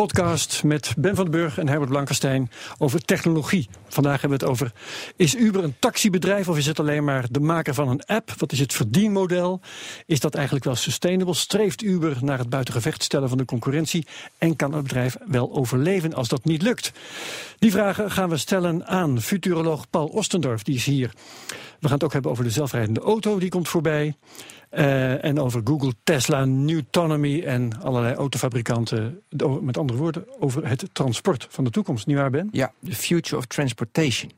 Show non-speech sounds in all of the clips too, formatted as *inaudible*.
podcast met Ben van den Burg en Herbert Blankenstein over technologie. Vandaag hebben we het over: is Uber een taxibedrijf of is het alleen maar de maker van een app? Wat is het verdienmodel? Is dat eigenlijk wel sustainable? Streeft Uber naar het buitengevecht stellen van de concurrentie? En kan het bedrijf wel overleven als dat niet lukt? Die vragen gaan we stellen aan futuroloog Paul Ostendorf, die is hier. We gaan het ook hebben over de zelfrijdende auto, die komt voorbij. Uh, en over Google, Tesla, Newtonomy en allerlei autofabrikanten. Met andere woorden, over het transport van de toekomst. Niet waar, Ben? Ja, the future of transportation.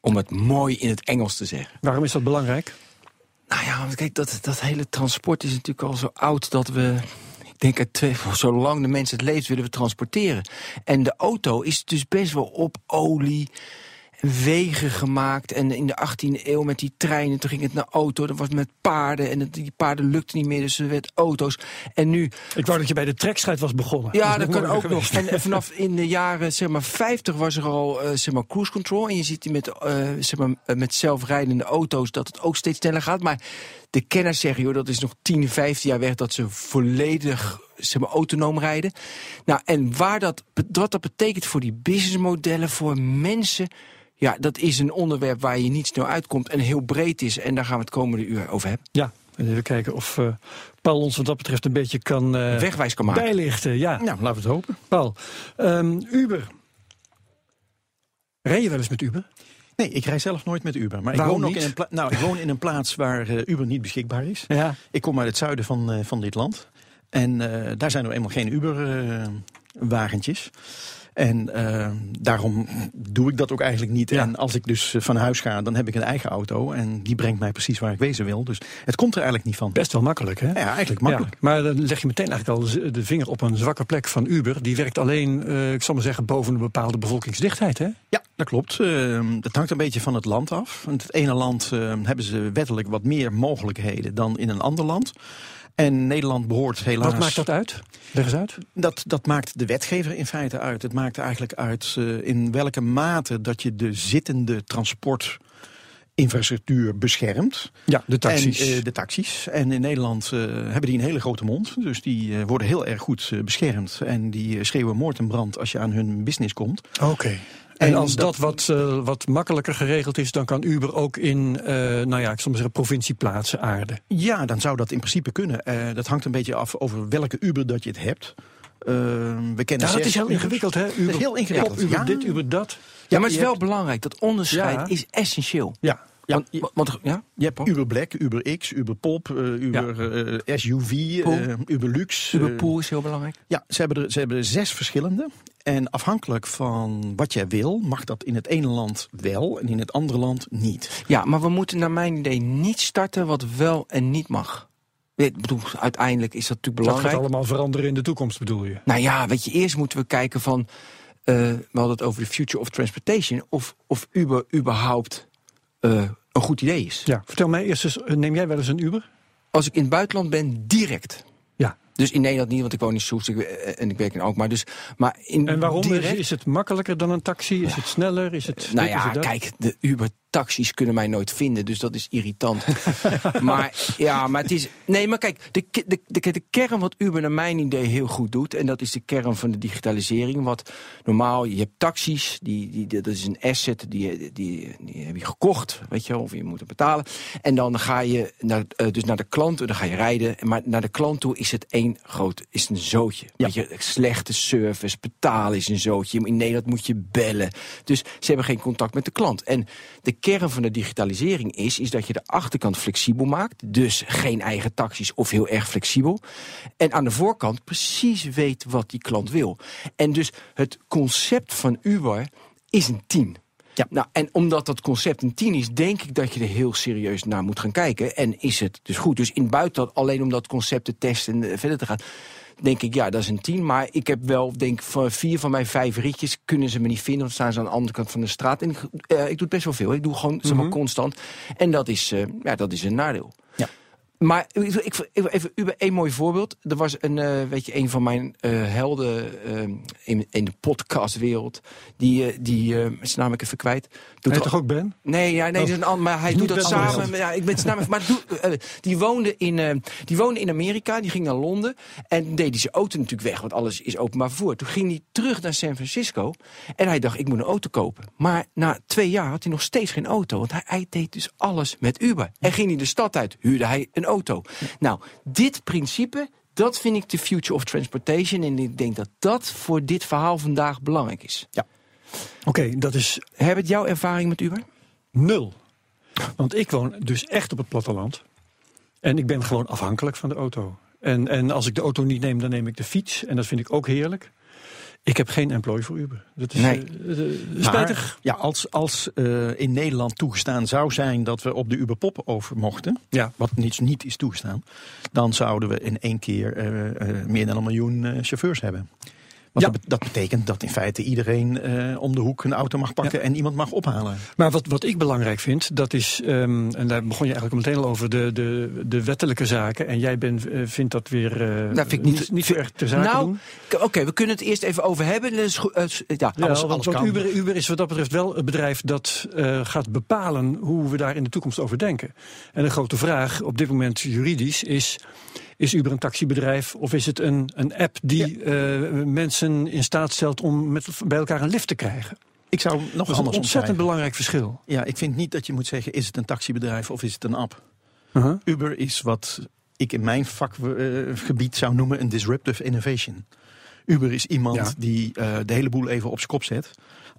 Om het mooi in het Engels te zeggen. Waarom is dat belangrijk? Nou ja, want kijk, dat, dat hele transport is natuurlijk al zo oud dat we ik denk twee, *laughs* zolang de mens het leeft, willen we transporteren. En de auto is dus best wel op olie wegen gemaakt. En in de 18e eeuw met die treinen, toen ging het naar auto. Dat was met paarden en die paarden lukten niet meer, dus er werd auto's. En nu... Ik wou dat je bij de trekstrijd was begonnen. Ja, dat, kan ook nog. En, vanaf in de jaren zeg maar, 50 was er al uh, zeg maar, cruise control. En je ziet met, uh, zeg maar, eh, met zelfrijdende auto's dat het ook steeds sneller gaat. Maar de kenners zeggen, joh, dat is nog 10, 15 jaar weg... dat ze volledig zeg maar, autonoom rijden. Nou, en waar dat, wat dat betekent voor die businessmodellen, voor mensen ja, dat is een onderwerp waar je niet snel uitkomt en heel breed is. En daar gaan we het komende uur over hebben. Ja, even kijken of uh, Paul ons wat dat betreft een beetje kan, uh, Wegwijs kan maken. bijlichten. Ja. Nou, laten we het hopen. Paul, um, Uber. Rij je wel eens met Uber? Nee, ik rij zelf nooit met Uber. Maar ik woon, ook in een nou, ik woon in een plaats waar uh, Uber niet beschikbaar is. Ja. Ik kom uit het zuiden van, uh, van dit land. En uh, daar zijn er eenmaal geen Uber-wagentjes. En uh, daarom doe ik dat ook eigenlijk niet. Ja. En als ik dus van huis ga, dan heb ik een eigen auto. En die brengt mij precies waar ik wezen wil. Dus het komt er eigenlijk niet van. Best wel makkelijk, hè? Ja, eigenlijk makkelijk. Ja, maar dan leg je meteen eigenlijk al de vinger op een zwakke plek van Uber. Die werkt alleen, uh, ik zal maar zeggen, boven een bepaalde bevolkingsdichtheid, hè? Ja, dat klopt. Uh, dat hangt een beetje van het land af. In het ene land hebben ze wettelijk wat meer mogelijkheden dan in een ander land. En Nederland behoort helaas... Wat maakt dat uit? Leg eens uit. Dat, dat maakt de wetgever in feite uit. Het maakt eigenlijk uit uh, in welke mate dat je de zittende transportinfrastructuur beschermt. Ja, de taxis. En, uh, de taxis. En in Nederland uh, hebben die een hele grote mond. Dus die worden heel erg goed beschermd. En die schreeuwen moord en brand als je aan hun business komt. Oké. Okay. En als dat, dat wat, uh, wat makkelijker geregeld is, dan kan Uber ook in, uh, nou ja, ik zal maar zeggen, provincieplaatsen aarden. Ja, dan zou dat in principe kunnen. Uh, dat hangt een beetje af over welke Uber dat je het hebt. we kennen ja, dat is heel ingewikkeld, hè? Uber, dat is heel ingewikkeld. Pop, Uber ja. dit, Uber dat. Ja, maar het is wel belangrijk. Dat onderscheid ja. is essentieel. Ja. Ja, want, je, want, ja? je hebt Uber Black, Uber X, Uber Pop, uh, Uber ja. uh, SUV, uh, Uber Luxe. Uber Pool is heel belangrijk. Ja, ze hebben, er, ze hebben er zes verschillende. En afhankelijk van wat jij wil, mag dat in het ene land wel en in het andere land niet. Ja, maar we moeten naar mijn idee niet starten wat wel en niet mag. Ik bedoel, uiteindelijk is dat natuurlijk belangrijk. Dat gaat allemaal veranderen in de toekomst, bedoel je? Nou ja, weet je, eerst moeten we kijken van... Uh, we hadden het over de future of transportation. Of, of Uber überhaupt uh, een goed idee is. Ja, vertel mij eerst eens, neem jij wel eens een Uber? Als ik in het buitenland ben, direct. Dus in Nederland niet, want ik woon in Soest en ik werk in Alkmaar. Dus, maar in en waarom direct... is, is het makkelijker dan een taxi? Is het sneller? Is het, nou ja, kijk, de Uber taxis kunnen mij nooit vinden, dus dat is irritant. *laughs* maar ja, maar het is. Nee, maar kijk, de, de, de, de kern wat Uber naar mijn idee heel goed doet, en dat is de kern van de digitalisering. Wat normaal, je hebt taxis, die, die, dat is een asset, die, die, die heb je gekocht, weet je, of je moet het betalen. En dan ga je naar, uh, dus naar de klant, dan ga je rijden. Maar naar de klant toe is het één groot, is een zootje. Ja. Weet je, slechte service, betalen is een zootje. In Nederland moet je bellen. Dus ze hebben geen contact met de klant. En de kern van de digitalisering is, is dat je de achterkant flexibel maakt. Dus geen eigen taxis of heel erg flexibel. En aan de voorkant precies weet wat die klant wil. En dus het concept van Uber is een team. Ja. Nou, en omdat dat concept een 10 is, denk ik dat je er heel serieus naar moet gaan kijken. En is het dus goed? Dus in buitenland, alleen om dat concept te testen en verder te gaan. Denk ik, ja, dat is een 10. Maar ik heb wel, denk ik, van vier van mijn vijf ritjes kunnen ze me niet vinden. Want staan ze aan de andere kant van de straat. En ik, eh, ik doe best wel veel. Ik doe gewoon zeg maar, constant. En dat is, eh, ja, dat is een nadeel. Maar ik, ik, even Uber, één mooi voorbeeld. Er was een, eh, weet je, een van mijn eh, helden eh, in, in de podcastwereld. Die, die naam ik even kwijt. Doet er- toch ook Ben? Nee, ja, nee, Oh. dat is een ander, maar hij doet dat samen. Ja, ik ben het naam maar die, woonde in, die woonde in Amerika, die ging naar Londen. En deed hij zijn auto natuurlijk weg, want alles is openbaar vervoer. Toen ging hij terug naar San Francisco. En hij dacht, ik moet een auto kopen. Maar na twee jaar had hij nog steeds geen auto. Want hij, hij deed dus alles met Uber. En ging hij de stad uit, huurde hij een auto. Nou, dit principe, dat vind ik de future of transportation. En ik denk dat dat voor dit verhaal vandaag belangrijk is. Oké, dat is Herbert, jouw ervaring met Uber? nul. Want ik woon dus echt op het platteland. En ik ben gewoon afhankelijk van de auto. En, en als ik de auto niet neem, dan neem ik de fiets. En dat vind ik ook heerlijk. Ik heb geen employ voor Uber. Dat is Nee. eh, spijtig. Maar, ja, als, als eh, in Nederland toegestaan zou zijn dat we op de Uberpop over mochten, Ja. wat niet, niet is toegestaan, dan zouden we in één keer meer dan een miljoen chauffeurs hebben. Want Ja. dat, be- dat betekent dat in feite iedereen eh, om de hoek een auto mag pakken en iemand mag ophalen. Maar wat, wat ik belangrijk vind, dat is, ehm, en daar begon je eigenlijk meteen al over, de, de, de wettelijke zaken. En jij bent, eh, vindt dat weer eh, vind ik niet- niet, niet zo erg ter zake nou, doen. oké, we kunnen het eerst even over hebben. Dat is goed, eh, s- ja, Ja, alles, want, alles want. Uber, Uber is wat dat betreft wel een bedrijf dat eh, gaat bepalen hoe we daar in de toekomst over denken. En de grote vraag op dit moment juridisch is: is Uber een taxibedrijf of is het een, een app die eh, mensen in staat stelt om met, bij elkaar een lift te krijgen? Ik zou nog Dat is een ontzettend belangrijk verschil. Ja, ik vind niet dat je moet zeggen, is het een taxibedrijf of is het een app? Uh-huh. Uber is wat ik in mijn vakgebied zou noemen een disruptive innovation. Uber is iemand Ja. die eh, de hele boel even op zijn kop zet.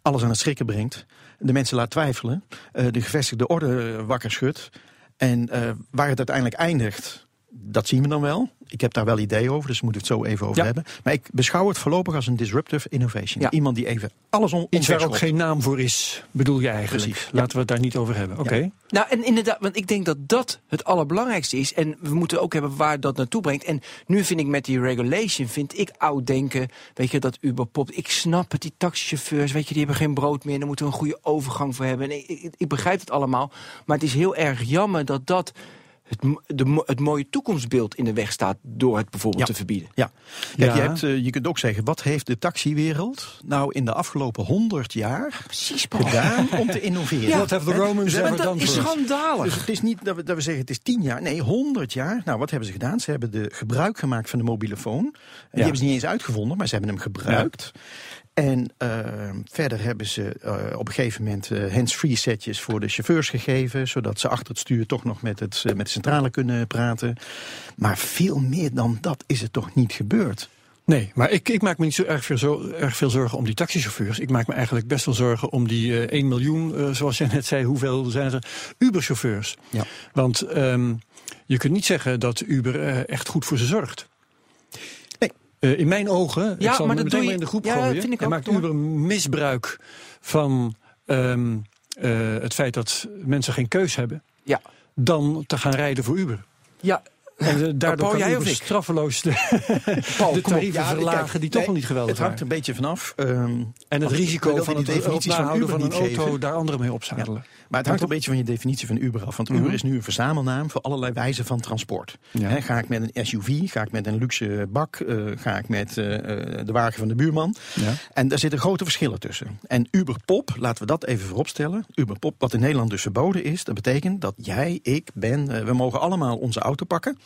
Alles aan het schrikken brengt. De mensen laat twijfelen. eh, de gevestigde orde eh, wakker schudt. En eh, waar het uiteindelijk eindigt, dat zien we dan wel. Ik heb daar wel ideeën over, dus we moeten het zo even over Ja. hebben. Maar ik beschouw het voorlopig als een disruptive innovation. Ja. Iemand die even alles om Iets waar ook geen naam voor is, bedoel je eigenlijk. Precies, ja. Laten we het daar niet over hebben. Oké. Nou, en inderdaad, want ik denk dat dat het allerbelangrijkste is. En we moeten ook hebben waar dat naartoe brengt. En nu vind ik met die regulation, vind ik oud denken, weet je, dat Uber popt. Ik snap het, die taxichauffeurs, weet je, die hebben geen brood meer. Daar moeten we een goede overgang voor hebben. En ik, ik, ik begrijp het allemaal. Maar het is heel erg jammer dat dat het, de, het mooie toekomstbeeld in de weg staat door het bijvoorbeeld Ja. te verbieden. Ja, Kijk, Ja. Je, hebt, eh, je kunt ook zeggen, wat heeft de taxiwereld nou in de afgelopen honderd jaar Precies, Paul. gedaan om te innoveren? Ja. What have the Romans ever dat done is schandalig. Dus het is niet dat we, dat we zeggen het is tien jaar, nee, honderd jaar. Nou, wat hebben ze gedaan? Ze hebben de gebruik gemaakt van de mobiele phone. En Die hebben ze niet eens uitgevonden, maar ze hebben hem gebruikt. En eh, verder hebben ze eh, op een gegeven moment eh, hands-free setjes voor de chauffeurs gegeven, zodat ze achter het stuur toch nog met, het, eh, met de centrale kunnen praten. Maar veel meer dan dat is het toch niet gebeurd. Nee, maar ik, ik maak me niet zo erg, veel, zo erg veel zorgen om die taxichauffeurs. Ik maak me eigenlijk best wel zorgen om die eh 1 miljoen, zoals jij net zei, hoeveel zijn er Uber-chauffeurs? Ja. Want ehm, je kunt niet zeggen dat Uber echt goed voor ze zorgt. Eh, in mijn ogen, Ja, ik zal maar dat doe je- in de groep Ja, gooien, vind ik en ook, maakt. Uber misbruik van ehm, eh, het feit dat mensen geen keus hebben, Ja. dan te gaan rijden voor Uber. Ja, En eh, daardoor Paul, kan jij straffeloos *laughs* de, Paul, de tarieven Ja, verlagen kijk, die toch nee, nog niet geweldig Het hangt waren. een beetje vanaf. ehm, En het risico van het definities van nahouden Uber van een auto daar anderen mee opzadelen. Maar het hangt een beetje van je definitie van Uber af. Want Mhm. Uber is nu een verzamelnaam voor allerlei wijzen van transport. Ja. Ga ik met een SUV, ga ik met een luxe bak, eh, ga ik met eh, eh, de wagen van de buurman. Ja. En daar zitten grote verschillen tussen. En Uberpop, laten we dat even vooropstellen. Uberpop, wat in Nederland dus verboden is, dat betekent dat jij, ik, ben, we mogen allemaal onze auto pakken.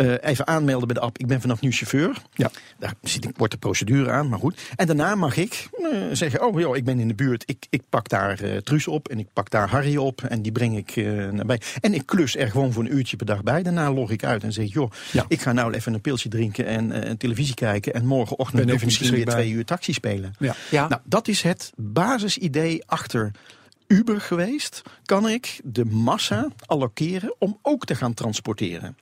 Eh, even aanmelden bij de app. Ik ben vanaf nu chauffeur. Ja. Daar zit een korte procedure aan, maar goed. En daarna mag ik eh, zeggen: Oh, joh, ik ben in de buurt. Ik, ik pak daar eh Truus op en ik pak daar Harry op. En die breng ik eh, naar bij. En ik klus er gewoon voor een uurtje per dag bij. Daarna log ik uit en zeg: Joh, Ja. ik ga nou even een pilsje drinken en eh, televisie kijken. En morgenochtend even ik misschien weer twee uur taxi spelen. Ja. Ja. Nou, dat is het basisidee achter Uber geweest, kan ik de massa allokeren om ook te gaan transporteren.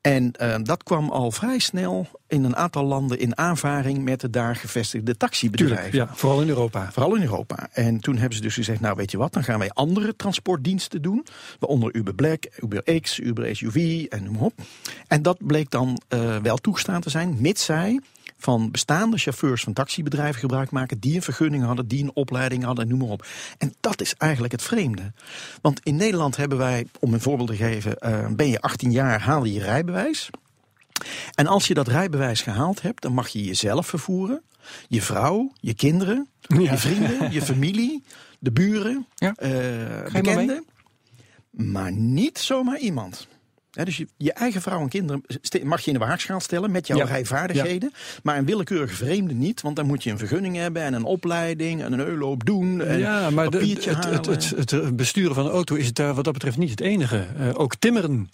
En uh, dat kwam al vrij snel in een aantal landen in aanvaring met de daar gevestigde taxibedrijven. Tuurlijk, ja, vooral in Europa. Vooral in Europa. En toen hebben ze dus gezegd, nou weet je wat, dan gaan wij andere transportdiensten doen. Waaronder Uber Black, Uber X, Uber SUV en noem op. En dat bleek dan uh, wel toegestaan te zijn, mits zij van bestaande chauffeurs van taxibedrijven gebruik maken. die een vergunning hadden, die een opleiding hadden, noem maar op. En dat is eigenlijk het vreemde. Want in Nederland hebben wij, om een voorbeeld te geven. Uh, ben je 18 jaar, haal je je rijbewijs. En als je dat rijbewijs gehaald hebt, dan mag je jezelf vervoeren. Je vrouw, je kinderen, ja. je vrienden, je *laughs* familie, de buren, ja. uh, bekenden. Maar niet zomaar iemand dus je, je, eigen vrouw en kinderen mag je in de waagschaal stellen met jouw rijvaardigheden. Maar een willekeurige vreemde niet, want dan moet je een vergunning hebben en een opleiding en een euroop doen. En ja, maar de, het, het, het, besturen van een auto is daar wat dat betreft niet het enige. Uh, ook timmeren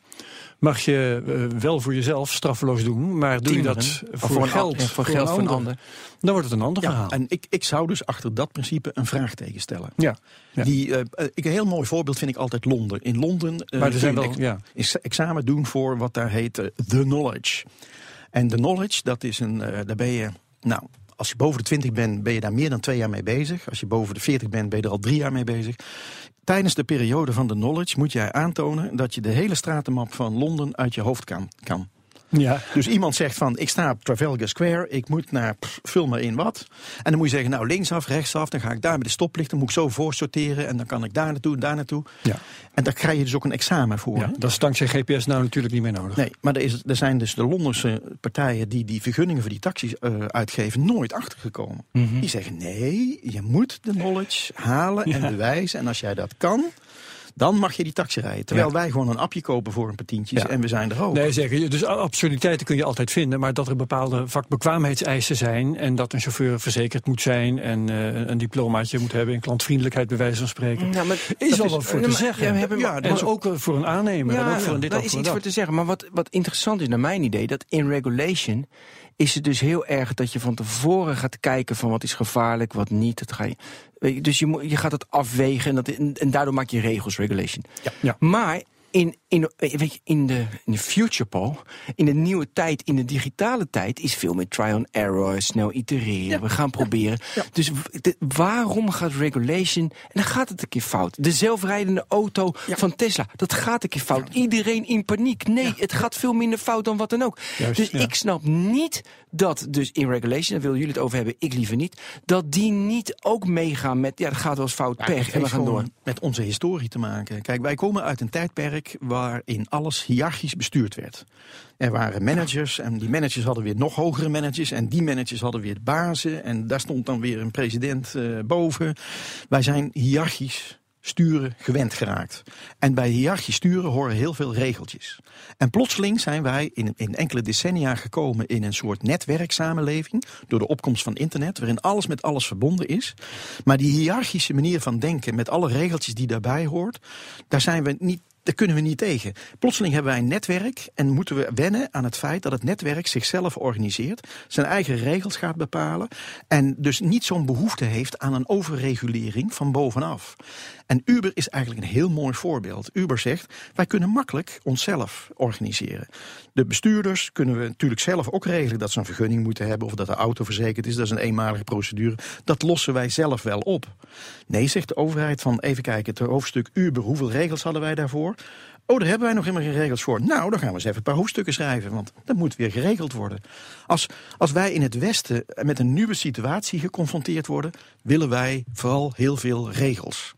mag je uh, wel voor jezelf straffeloos doen, maar doe je dat voor, voor geld, voor, voor geld van een ander, dan wordt het een ander ja, verhaal. En ik, ik zou dus achter dat principe een vraagteken stellen. Ja. ja. Die, uh, ik, een heel mooi voorbeeld vind ik altijd Londen. In Londen uh, maar er zijn wel, ja. ex examen doen voor wat daar heet The Knowledge. En The Knowledge, dat is een, daar ben je, nou, als je boven de 20 bent, ben je daar meer dan twee jaar mee bezig. Als je boven de 40 bent, ben je er al drie jaar mee bezig. Tijdens de periode van de knowledge moet jij aantonen dat je de hele stratenmap van Londen uit je hoofd kan. kan. Ja. Dus iemand zegt van, ik sta op Trafalgar Square, ik moet naar, pff, vul maar in wat. En dan moet je zeggen, nou linksaf, rechtsaf, dan ga ik daar bij de stoplichten, moet ik zo voorsorteren en dan kan ik daar naartoe, daar naartoe. Ja. En daar krijg je dus ook een examen voor. Ja, dat is dankzij GPS nou natuurlijk niet meer nodig. Nee, maar er, is, er zijn dus de Londense partijen die die vergunningen voor die taxis uh, uitgeven nooit achtergekomen. Mm -hmm. Die zeggen, nee, je moet de knowledge halen ja. en bewijzen. En als jij dat kan, dan mag je die taxi rijden. Terwijl ja. wij gewoon een appje kopen voor een paar tientjes ja. en we zijn er ook. Nee, zeker. Dus absurditeiten kun je altijd vinden. Maar dat er bepaalde vakbekwaamheidseisen zijn... en dat een chauffeur verzekerd moet zijn... en uh, een diplomaatje moet hebben in klantvriendelijkheid, bij wijze van spreken... Ja, maar is dat al wat voor te zeggen. Ja, hebben, ja, en ook voor een aannemer. Ja, en ook voor een dit daar is iets dat. voor te zeggen. Maar wat, wat interessant is naar mijn idee... dat in regulation is het dus heel erg dat je van tevoren gaat kijken van wat is gevaarlijk, wat niet. Dat ga je, dus je, moet, je gaat het afwegen en, dat, en daardoor maak je regels, regulation. Ja. ja. Maar in, in, weet je, in, de, in de future, Paul, in de nieuwe tijd, in de digitale tijd, is veel meer try on error, snel itereren. Ja. We gaan proberen. Ja. Dus de, waarom gaat regulation, en dan gaat het een keer fout. De zelfrijdende auto van Tesla, dat gaat een keer fout. Iedereen in paniek. Nee, het gaat veel minder fout dan wat dan ook. Juist, dus ik snap niet dat dus in regulation, daar willen jullie het over hebben, ik liever niet, dat die niet ook meegaan met, ja, dat gaat wel eens fout, pech, en we gaan door. Met onze historie te maken. Kijk, wij komen uit een tijdperk waarin alles hiërarchisch bestuurd werd. Er waren managers en die managers hadden weer nog hogere managers en die managers hadden weer bazen en daar stond dan weer een president uh, boven. Wij zijn hiërarchisch sturen gewend geraakt. En bij hiërarchisch sturen horen heel veel regeltjes. En plotseling zijn wij in, in enkele decennia gekomen in een soort netwerksamenleving door de opkomst van internet, waarin alles met alles verbonden is. Maar die hiërarchische manier van denken met alle regeltjes die daarbij hoort, daar zijn we niet daar kunnen we niet tegen. Plotseling hebben wij een netwerk en moeten we wennen aan het feit dat het netwerk zichzelf organiseert, zijn eigen regels gaat bepalen en dus niet zo'n behoefte heeft aan een overregulering van bovenaf. En Uber is eigenlijk een heel mooi voorbeeld. Uber zegt, wij kunnen makkelijk onszelf organiseren. De bestuurders kunnen we natuurlijk zelf ook regelen dat ze een vergunning moeten hebben of dat de auto verzekerd is. Dat is een eenmalige procedure. Dat lossen wij zelf wel op. Nee, zegt de overheid van even kijken, het hoofdstuk Uber, hoeveel regels hadden wij daarvoor? Oh, daar hebben wij nog helemaal geen regels voor. Nou, dan gaan we eens even een paar hoofdstukken schrijven, want dat moet weer geregeld worden. Als, als wij in het Westen met een nieuwe situatie geconfronteerd worden, willen wij vooral heel veel regels.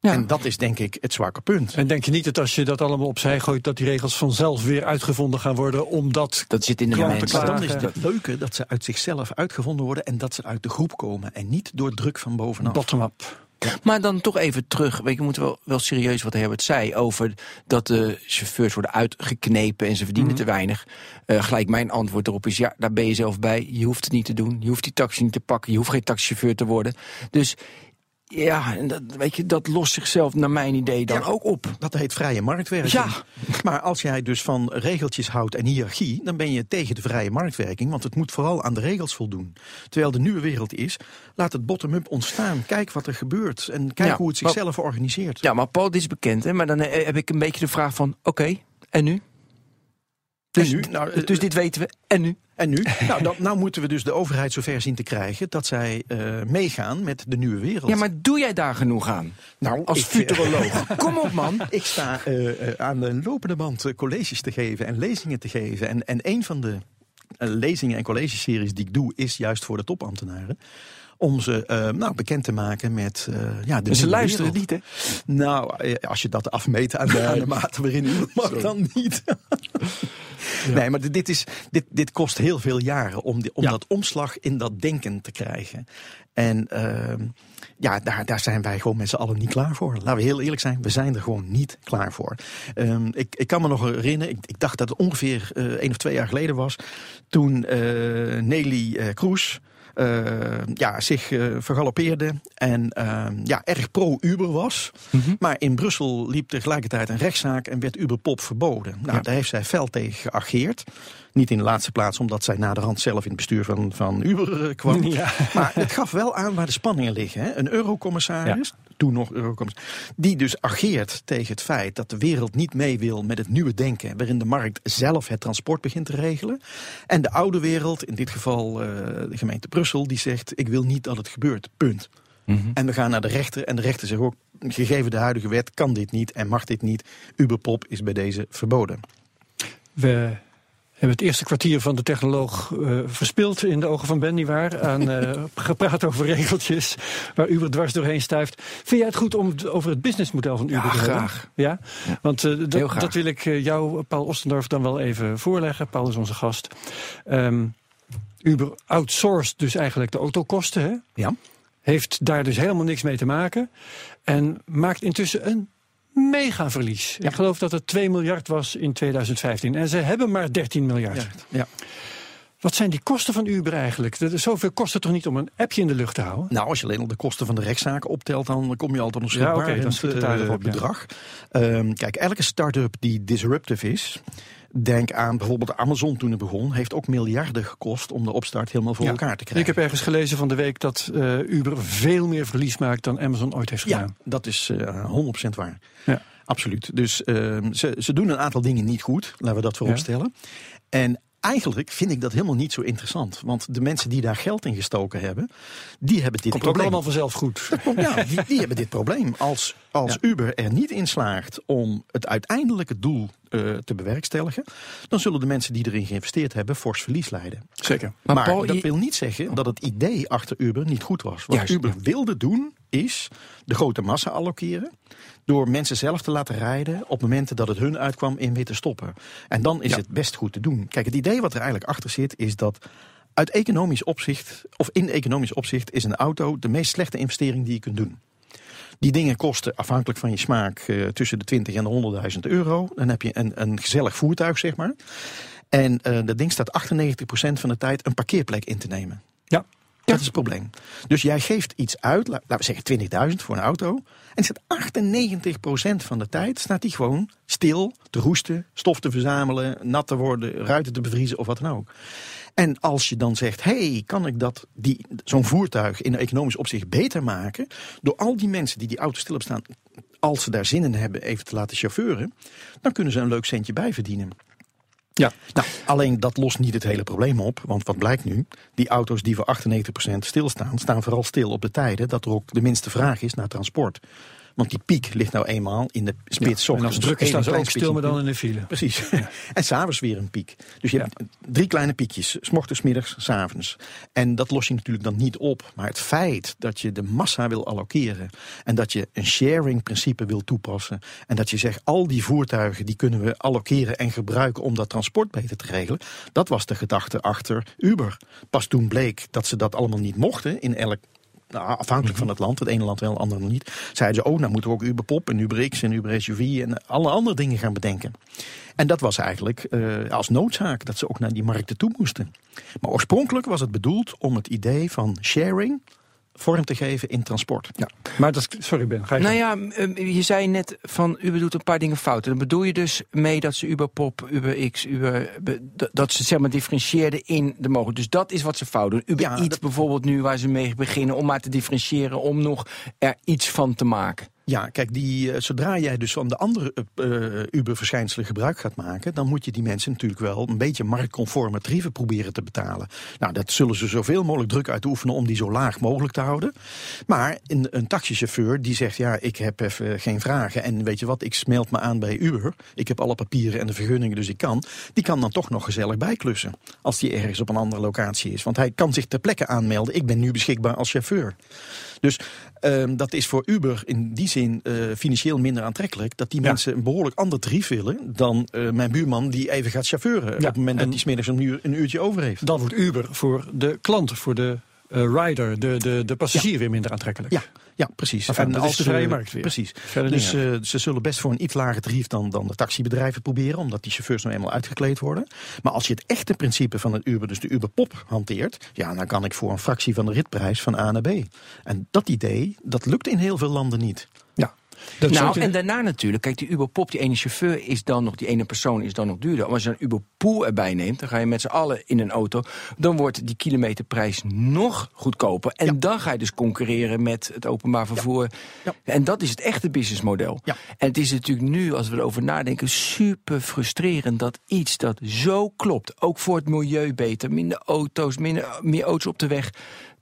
Ja. En dat is denk ik het zwakke punt. En denk je niet dat als je dat allemaal opzij gooit, dat die regels vanzelf weer uitgevonden gaan worden, omdat dat zit in de mensen. Dan is het leuke dat ze uit zichzelf uitgevonden worden en dat ze uit de groep komen en niet door druk van bovenaf. Bottom-up. Ja. Maar dan toch even terug. Weet je, we moeten wel, wel serieus wat Herbert zei over dat de chauffeurs worden uitgeknepen en ze verdienen mm -hmm. te weinig. Uh, gelijk mijn antwoord erop is ja, daar ben je zelf bij. Je hoeft het niet te doen. Je hoeft die taxi niet te pakken. Je hoeft geen taxichauffeur te worden. Dus Ja, en dat, weet je, dat lost zichzelf naar mijn idee dan Ja. ook op. Dat heet vrije marktwerking. Ja. *laughs* Maar als jij dus van regeltjes houdt en hiërarchie, dan ben je tegen de vrije marktwerking, want het moet vooral aan de regels voldoen. Terwijl de nieuwe wereld is, laat het bottom-up ontstaan. Kijk wat er gebeurt en kijk Ja, hoe het maar- zichzelf organiseert. Ja, maar Paul, dit is bekend, hè? Maar dan eh, heb ik een beetje de vraag van, oké, en nu? Dus, nu? Nou, eh, dus dit weten we, en nu? En nu? nou, dan, nou moeten we dus de overheid zover zien te krijgen dat zij eh, meegaan met de nieuwe wereld. Ja, maar doe jij daar genoeg aan? nou, Als ik, futuroloog. *laughs* Kom op, man. Ik sta eh, eh, aan de lopende band eh, colleges te geven en lezingen te geven. En, en een van de eh, lezingen en collegeseries die ik doe, is juist voor de topambtenaren. Om ze eh, nou, bekend te maken met eh, ja, de Dus ze luisteren wereld. niet, hè? Nou, eh, als je dat afmeet aan de, aan de mate waarin u *laughs* mag, dan niet. *laughs* Nee, maar dit, is, dit, dit kost heel veel jaren om, die, om Ja. dat omslag in dat denken te krijgen. En ehm, ja, daar, daar zijn wij gewoon met z'n allen niet klaar voor. Laten we heel eerlijk zijn, we zijn er gewoon niet klaar voor. Ehm, ik, ik kan me nog herinneren, ik, ik dacht dat het ongeveer eh één of twee jaar geleden was, toen eh, Nelly eh, Kroes ja, zich eh vergalopeerde en ehm, ja, erg pro-Uber was. Maar in Brussel liep tegelijkertijd een rechtszaak en werd Uberpop verboden. Nou, Ja. daar heeft zij fel tegen geageerd. Niet in de laatste plaats omdat zij naderhand zelf in het bestuur van, van Uber eh, kwam. *laughs* Ja. Maar het gaf wel aan waar de spanningen liggen. Hè. Een eurocommissaris, toen nog eurocommissaris, die dus ageert tegen het feit dat de wereld niet mee wil met het nieuwe denken, waarin de markt zelf het transport begint te regelen. En de oude wereld, in dit geval eh, de gemeente Brussel, die zegt: ik wil niet dat het gebeurt. Punt. En we gaan naar de rechter en de rechter zegt ook: gegeven de huidige wet kan dit niet en mag dit niet. Uberpop is bij deze verboden. We hebben het eerste kwartier van de technoloog eh verspild in de ogen van Ben, nietwaar? Aan eh, *laughs* gepraat over regeltjes waar Uber dwars doorheen stuift. Vind jij het goed om het over het businessmodel van Uber Ja, te hebben? graag. Ja? Want eh, graag. dat wil ik jou, Paul Ostendorf, dan wel even voorleggen. Paul is onze gast. Ehm, Uber outsourced dus eigenlijk de autokosten, hè? Ja. heeft daar dus helemaal niks mee te maken. En maakt intussen een mega verlies. Ik geloof dat het 2 miljard was in 2015. En ze hebben maar 13 miljard. Ja. Wat zijn die kosten van Uber eigenlijk? Dat is zoveel kost het toch niet om een appje in de lucht te houden? Nou, als je alleen al de kosten van de rechtszaak optelt, dan kom je altijd op een Ja, dan het ja. bedrag. Ehm, kijk, elke start-up die disruptive is, denk aan bijvoorbeeld Amazon toen het begon, heeft ook miljarden gekost om de opstart helemaal voor Ja. elkaar te Ik krijgen. heb ergens gelezen van de week dat eh, Uber veel meer verlies maakt dan Amazon ooit heeft Ja, gedaan. dat is eh 100% waar. Ja. Absoluut. Dus ehm, ze, ze doen een aantal dingen niet goed, laten we dat vooropstellen. En eigenlijk vind ik dat helemaal niet zo interessant. Want de mensen die daar geld in gestoken hebben, die hebben dit Komt probleem. allemaal vanzelf goed. Ja, die, die hebben dit probleem. Als, als Uber er niet in slaagt om het uiteindelijke doel eh, te bewerkstelligen, dan zullen de mensen die erin geïnvesteerd hebben fors verlies lijden. Zeker. Maar, Maar Paul, dat je- wil niet zeggen dat het idee achter Uber niet goed was. Wat Juist, Uber wilde doen, is de grote massa allokeren. Door mensen zelf te laten rijden op momenten dat het hun uitkwam in weer te stoppen. En dan is Ja. het best goed te doen. Kijk, het idee wat er eigenlijk achter zit, is dat uit economisch opzicht, of in economisch opzicht, is een auto de meest slechte investering die je kunt doen. Die dingen kosten afhankelijk van je smaak eh, tussen de 20 en de 100.000 euro. Dan heb je een, een gezellig voertuig, zeg maar. En eh, dat ding staat 98% van de tijd een parkeerplek in te nemen. Ja. Dat is het probleem. Dus jij geeft iets uit, la- laten we zeggen 20.000 voor een auto. En staat 98% van de tijd staat die gewoon stil te roesten, stof te verzamelen, nat te worden, ruiten te bevriezen of wat dan ook. En als je dan zegt, hey, kan ik dat, die, zo'n voertuig in economisch opzicht beter maken, door al die mensen die die auto stil hebben staan, als ze daar zin in hebben, even te laten chauffeuren, dan kunnen ze een leuk centje bijverdienen. Ja. Nou, alleen dat lost niet het hele probleem op. Want wat blijkt nu? Die auto's die voor 98% stilstaan, staan vooral stil op de tijden dat er ook de minste vraag is naar transport. Want die piek ligt nou eenmaal in de spits. en als druk is, ze ook stil, maar met dan in de file. Precies. *laughs* en s'avonds weer een piek. Dus je Ja. hebt drie kleine piekjes. S ochtends, middags, s'avonds. En dat los je natuurlijk dan niet op. Maar het feit dat je de massa wil allokeren. En dat je een sharing principe wil toepassen. En dat je zegt, al die voertuigen die kunnen we allokeren en gebruiken om dat transport beter te regelen. Dat was de gedachte achter Uber. Pas toen bleek dat ze dat allemaal niet mochten in elk nou, afhankelijk van het land, het ene land wel, het andere niet, zeiden ze, oh, nou moeten we ook Uber Pop en Uber X en Uber SUV en alle andere dingen gaan bedenken. En dat was eigenlijk eh, als noodzaak dat ze ook naar die markten toe moesten. Maar oorspronkelijk was het bedoeld om het idee van sharing vorm te geven in transport. Ja. Maar dat, sorry Ben, ga je Nou ja, eh, je zei net van Uber doet een paar dingen fout. Dan bedoel je dus mee dat ze Uberpop, UberX, Uber, be- dat- dat ze zeg maar differentieerden in de mogelijk. Dus dat is wat ze fout doen. Uber Ja, dat- bijvoorbeeld nu waar ze mee beginnen om maar te differentiëren, om nog er iets van te maken. Ja, kijk, die, eh, zodra jij dus van de andere eh, eh, Uber-verschijnselen gebruik gaat maken, dan moet je die mensen natuurlijk wel een beetje marktconforme tarieven proberen te betalen. Nou, dat zullen ze zoveel mogelijk druk uitoefenen om die zo laag mogelijk te houden. Maar een, een taxichauffeur die zegt, ja, ik heb even geen vragen en weet je wat, ik smelt me aan bij Uber. Ik heb alle papieren en de vergunningen, dus ik kan. Die kan dan toch nog gezellig bijklussen als die ergens op een andere locatie is. Want hij kan zich ter plekke aanmelden. Ik ben nu beschikbaar als chauffeur. Dus ehm, dat is voor Uber in die zin eh, financieel minder aantrekkelijk. Dat die Ja. mensen een behoorlijk ander tarief willen dan eh, mijn buurman die even gaat chauffeuren. Op het moment en- dat hij smiddags een, uur, een uurtje over heeft. Dan wordt Uber voor de klant, voor de eh, rider, de, de, de passagier weer minder aantrekkelijk. Ja, ja precies. Enfin, dat is de vrije markt weer. Precies. Verder Dus eh, ze zullen best voor een iets lager tarief dan, dan de taxibedrijven proberen, omdat die chauffeurs nou eenmaal uitgekleed worden. Maar als je het echte principe van het Uber, dus de Uberpop, hanteert, ja, dan kan ik voor een fractie van de ritprijs van A naar B. En dat idee, dat lukt in heel veel landen niet. Dat nou, en daarna natuurlijk, kijk, die Uberpop, die ene chauffeur is dan nog, die ene persoon is dan nog duurder. Maar als je een Uberpool erbij neemt, dan ga je met z'n allen in een auto, dan wordt die kilometerprijs nog goedkoper. En Ja. dan ga je dus concurreren met het openbaar vervoer. Ja. En dat is het echte businessmodel. En het is natuurlijk nu, als we erover nadenken, super frustrerend dat iets dat zo klopt, ook voor het milieu beter, minder auto's, minder, meer auto's op de weg.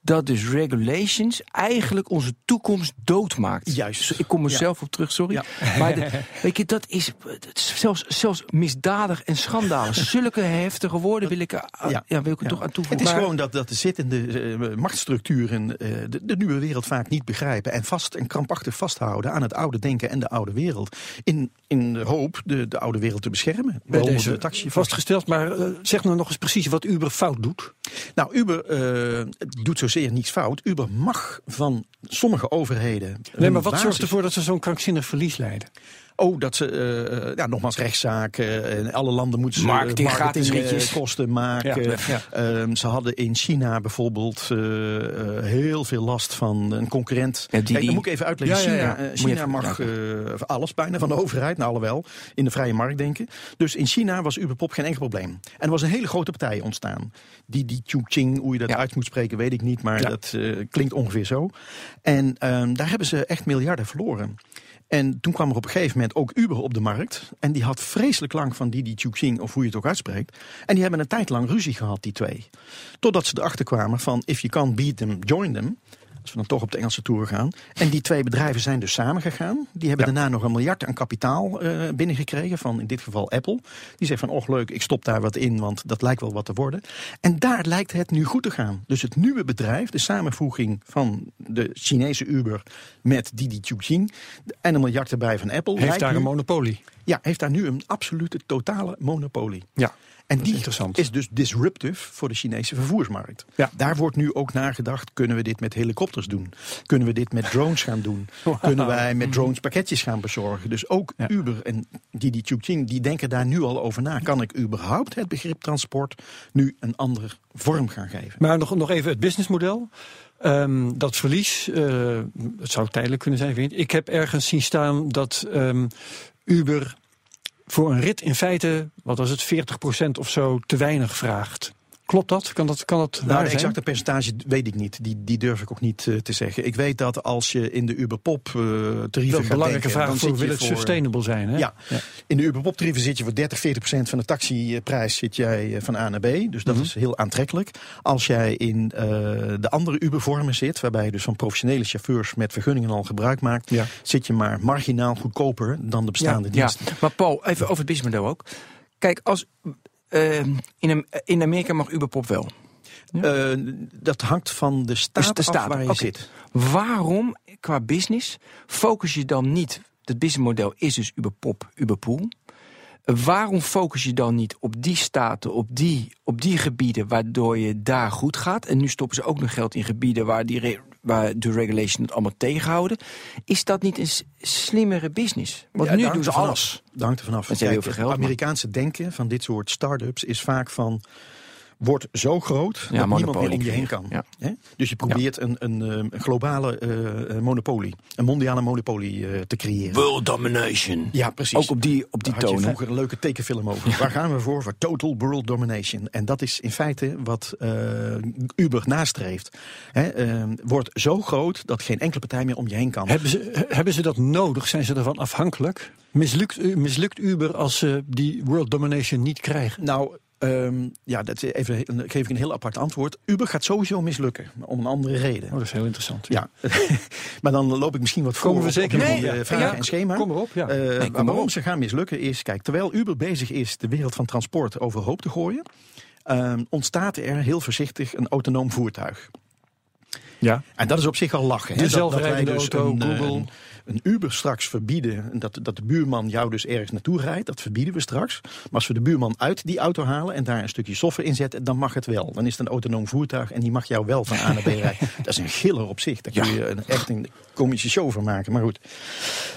Dat dus regulations eigenlijk onze toekomst doodmaakt. Juist. Dus ik kom er Ja. zelf op terug, sorry. Ja. *laughs* Maar de- weet je, dat is, dat is zelfs, zelfs misdadig en schandalig. *laughs* Zulke heftige woorden wil ik er, ja. Ja. wil ik er Ja. toch aan Het toevoegen. is Maar- gewoon dat, dat de zittende eh, machtsstructuren eh, de, de nieuwe wereld vaak niet begrijpen. En vast en krampachtig vasthouden aan het oude denken en de oude wereld. In, in de hoop de, de oude wereld te beschermen. bij deze de taxi vastgesteld, maar eh, zeg nou nog eens precies wat Uber fout doet. Nou, Uber eh, doet niets fout. Uber mag van sommige overheden. Nee, maar wat basis- zorgt ervoor dat ze zo'n krankzinnig verlies leiden? Oh, dat ze, eh, ja, nogmaals, rechtszaken. en alle landen moeten ze Marketing, eh, eh, kosten maken. Ja, ja. Ehm, ze hadden in China bijvoorbeeld eh, eh, heel veel last van een concurrent. Ja, die- dat moet ik even uitleggen. China, eh, China even mag eh, alles bijna van de overheid, nou alhoewel, in de vrije markt denken. Dus in China was Uberpop geen enkel probleem. En er was een hele grote partij ontstaan. Die, die Ching, hoe je dat uit moet spreken, weet ik niet, maar dat eh, klinkt ongeveer zo. En ehm, daar hebben ze echt miljarden verloren. En toen kwam er op een gegeven moment ook Uber op de markt. En die had vreselijk lang van Didi Chuxing, of hoe je het ook uitspreekt. En die hebben een tijd lang ruzie gehad, die twee. Totdat ze erachter kwamen van, if you can't beat them, join them. Als we dan toch op de Engelse tour gaan. En die twee bedrijven zijn dus samengegaan. Die hebben daarna nog een miljard aan kapitaal eh, binnengekregen. Van in dit geval Apple. Die zegt van, och leuk, ik stop daar wat in, want dat lijkt wel wat te worden. En daar lijkt het nu goed te gaan. Dus het nieuwe bedrijf, de samenvoeging van de Chinese Uber met Didi Chuxing. En een miljard erbij van Apple. Heeft daar nu- een monopolie? ja, heeft daar nu een absolute totale monopolie. Ja. En die is dus disruptive voor de Chinese vervoersmarkt. Ja. Daar wordt nu ook nagedacht, kunnen we dit met helikopters doen? Kunnen we dit met drones gaan doen? Kunnen wij met drones pakketjes gaan bezorgen? Dus ook Ja. Uber en Didi Chuxing, die denken daar nu al over na. Kan ik überhaupt het begrip transport nu een andere vorm gaan geven? Maar nog, nog even het businessmodel. Ehm, dat verlies, eh, het zou tijdelijk kunnen zijn. vind ik. Ik heb ergens zien staan dat ehm, Uber voor een rit in feite, wat was het, 40% of zo te weinig vraagt. Klopt dat? Kan dat, kan dat Nou, waar de zijn? exacte percentage weet ik niet. Die, die durf ik ook niet eh, te zeggen. Ik weet dat als je in de Uberpop eh tarieven Dat is gaat een belangrijke denken, vraag dan voor zit je wil het voor- sustainable zijn. Hè? Ja. In de Uberpop tarieven zit je voor 30, 40 procent van de taxiprijs zit jij eh, van A naar B. Dus dat Mhm. is heel aantrekkelijk. Als jij in eh, de andere Ubervormen zit, waarbij je dus van professionele chauffeurs met vergunningen al gebruik maakt, Ja. zit je maar marginaal goedkoper dan de bestaande ja, dienst. Ja. Maar Paul, even over het businessmodel ook. Kijk, als, eh, in, Am- in Amerika mag Uberpop wel. Eh, dat hangt van de staat, Dus de af staat, waar je zit. Waarom, qua business, focus je dan niet... Het businessmodel is dus Uberpop, Uberpool. Waarom focus je dan niet op die staten, op die, op die gebieden... waardoor je daar goed gaat? En nu stoppen ze ook nog geld in gebieden... waar, die waar de regulation het allemaal tegenhouden. Is dat niet een slimmere business? Want Ja, nu doen ze alles. hangt er vanaf. Heel veel het geld, Amerikaanse denken van dit soort start-ups is vaak van... wordt zo groot Ja, dat niemand meer om je heen kan. Ja. Hè? Dus je probeert een, een, eh, een globale eh, eh, monopolie, een mondiale monopolie eh, te creëren. World domination. Ja, precies. Ook op die, op die Daar had je toon. vroeger een leuke tekenfilm over. Waar gaan we voor? Voor total world domination. En dat is in feite wat eh, Uber nastreeft. Hè, eh, wordt zo groot dat geen enkele partij meer om je heen kan. Hebben ze, hebben ze dat nodig? Zijn ze ervan afhankelijk? Mislukt, mislukt Uber als ze die world domination niet krijgen? Nou, ehm, ja, dat is even, dan geef ik een heel apart antwoord. Uber gaat sowieso mislukken, om een andere reden. Oh, dat is heel interessant. Ja, *laughs* maar dan loop ik misschien wat voor Komen we zeker op eh, vragen Ja, en schema. Kom erop, ja. Eh, kom waarom op. ze gaan mislukken is, kijk, terwijl Uber bezig is de wereld van transport overhoop te gooien, ehm, ontstaat er heel voorzichtig een autonoom voertuig. ja. En dat is op zich al lachen. hè, De dat- dat wij zelfrijdende dus auto, een, eh, Google. Een, een Uber straks verbieden, en dat, dat de buurman jou dus ergens naartoe rijdt, dat verbieden we straks. Maar als we de buurman uit die auto halen en daar een stukje software in zetten, dan mag het wel. Dan is het een autonoom voertuig en die mag jou wel van A naar B *laughs* rijden. Dat is een giller op zich. Daar kun je een, echt een komische show van maken. Maar goed,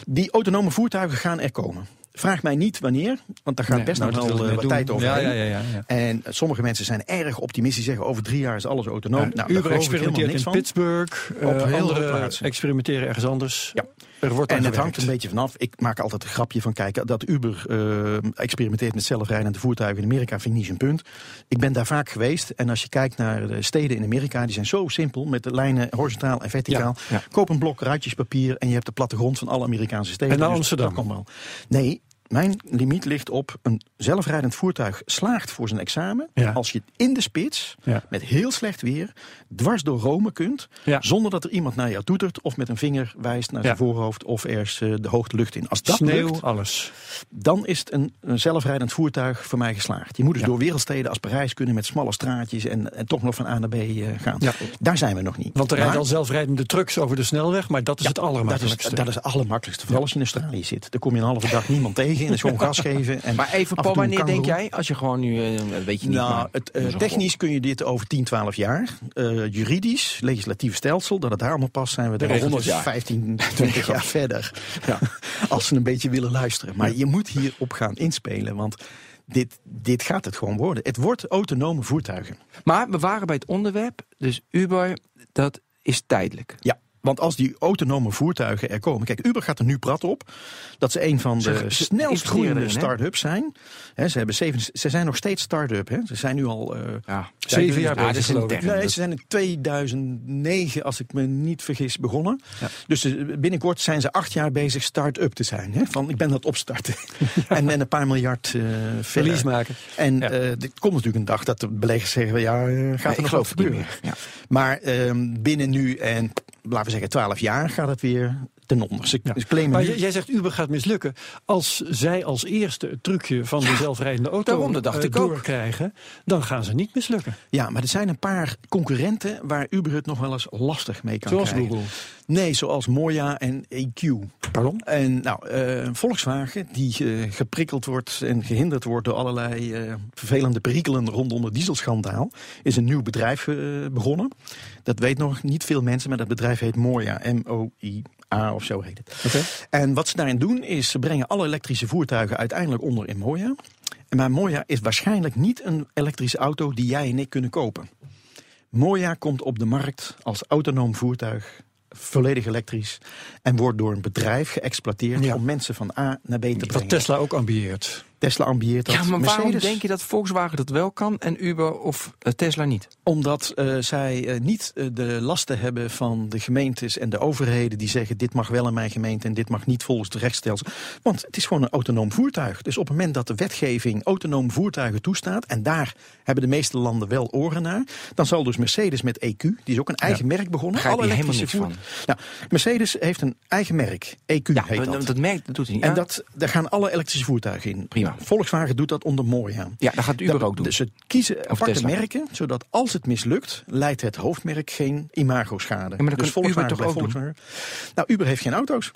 die autonome voertuigen gaan er komen. Vraag mij niet wanneer, want daar gaat Nee, best nou, nog dat wel eh, wat doen. tijd over. Ja, ja, ja. En sommige mensen zijn erg optimistisch, zeggen over drie jaar is alles autonoom. Nou, Uber experimenteert in van. Pittsburgh. Op eh, andere plaatsen. experimenteren ergens anders. Ja. Er wordt En het hangt een beetje vanaf. Ik maak altijd een grapje van kijken dat Uber eh, experimenteert met zelfrijdende voertuigen in Amerika. Vind ik niet zijn punt. Ik ben daar vaak geweest. En als je kijkt naar de steden in Amerika, die zijn zo simpel met de lijnen horizontaal en verticaal. Ja, ja. Koop een blok ruitjespapier en je hebt de plattegrond van alle Amerikaanse steden. En naar Dus Amsterdam? Dat kan wel. Nee. Mijn limiet ligt op een zelfrijdend voertuig slaagt voor zijn examen. Ja. Als je in de spits, Ja. met heel slecht weer, dwars door Rome kunt. Ja. Zonder dat er iemand naar jou toetert of met een vinger wijst naar zijn voorhoofd of ergens eh, de hoogte lucht in. Als dat Sneeuw, lukt, alles. dan is het een, een zelfrijdend voertuig voor mij geslaagd. Je moet dus door wereldsteden als Parijs kunnen met smalle straatjes en, en toch nog van A naar B eh, gaan. Daar zijn we nog niet. Want er rijden al zelfrijdende trucks over de snelweg, maar dat is het dat is, allermakkelijkste. dat is het allermakkelijkste. Vooral als je in Australië zit. Dan kom je een halve dag niemand tegen is gewoon gas geven. En Maar even, Paul, een wanneer denk jij? Als je gewoon nu, eh, weet je niet, Nou, het, eh, een technisch kun je dit over 10, 12 jaar. Eh, juridisch, legislatief stelsel, dat het daar allemaal past, zijn we er regelt 115, 20 jaar *laughs* verder. *laughs* Als ze een beetje willen luisteren. Maar je moet hierop gaan inspelen, want dit, dit gaat het gewoon worden. Het wordt autonome voertuigen. Maar we waren bij het onderwerp, dus Uber, dat is tijdelijk. Ja. Want als die autonome voertuigen er komen. Kijk, Uber gaat er nu prat op. Dat ze een van de ze snelst groeiende start-ups zijn. Ze, hebben zeven, ze zijn nog steeds start-up. Ze zijn nu al. eh, Ja. Zeven jaar bezig. Nee, ze zijn in 2009, als ik me niet vergis, begonnen. Ja. Dus eh, binnenkort zijn ze acht jaar bezig start-up te zijn. Van, ik ben dat opstarten. *laughs* en, en een paar miljard eh verlies maken. En Ja. komt natuurlijk een dag dat de beleggers zeggen... ja, gaat er nog wat gebeuren? Maar ehm, binnen nu en, laten we zeggen, 12 jaar gaat het weer ten onder. Ze, Ja. ze claimen Maar nu- jij zegt Uber gaat mislukken. Als zij als eerste het trucje van de zelfrijdende auto daarom, dat dacht eh, ik doorkrijgen, dan gaan ze niet mislukken. Ja, maar er zijn een paar concurrenten waar Uber het nog wel eens lastig mee kan Zoals krijgen. Google. Nee, zoals Moya en EQ. Pardon? En nou, eh, Volkswagen, die eh, geprikkeld wordt en gehinderd wordt door allerlei vervelende perikelen rondom het dieselschandaal, is een nieuw bedrijf begonnen. Dat weet nog niet veel mensen, maar dat bedrijf heet Moya, M-O-I-A of zo heet het. En wat ze daarin doen, is ze brengen alle elektrische voertuigen uiteindelijk onder in Moya. En maar Moya is waarschijnlijk niet een elektrische auto die jij en ik kunnen kopen. Moya komt op de markt als autonoom voertuig, volledig elektrisch. En wordt door een bedrijf geëxploiteerd Ja. om mensen van A naar B te Wat brengen. Tesla ook ambieert. Tesla ambieert dat. Ja, maar waarom denk je dat Volkswagen dat wel kan en Uber of eh, Tesla niet? Omdat eh, zij eh, niet de lasten hebben van de gemeentes en de overheden die zeggen dit mag wel in mijn gemeente en dit mag niet volgens de rechtsstelsel. Want het is gewoon een autonoom voertuig. Dus op het moment dat de wetgeving autonoom voertuigen toestaat, en daar hebben de meeste landen wel oren naar, dan zal dus Mercedes met EQ, die is ook een eigen merk begonnen. Helemaal elektrische niks voer- Nou, Mercedes heeft een eigen merk, EQ Ja, heet dat, dat. dat doet hij niet. En dat, daar gaan alle elektrische voertuigen in. Prima. Volkswagen doet dat onder mooi aan. ja, dat gaat Uber Dat- ook doen. Dus ze kiezen aparte Tesla. merken, zodat als het mislukt, leidt het hoofdmerk geen imago-schade. maar dan dus kan Uber Volkswagen toch ook doen? Volkswagen. Nou, Uber heeft geen auto's.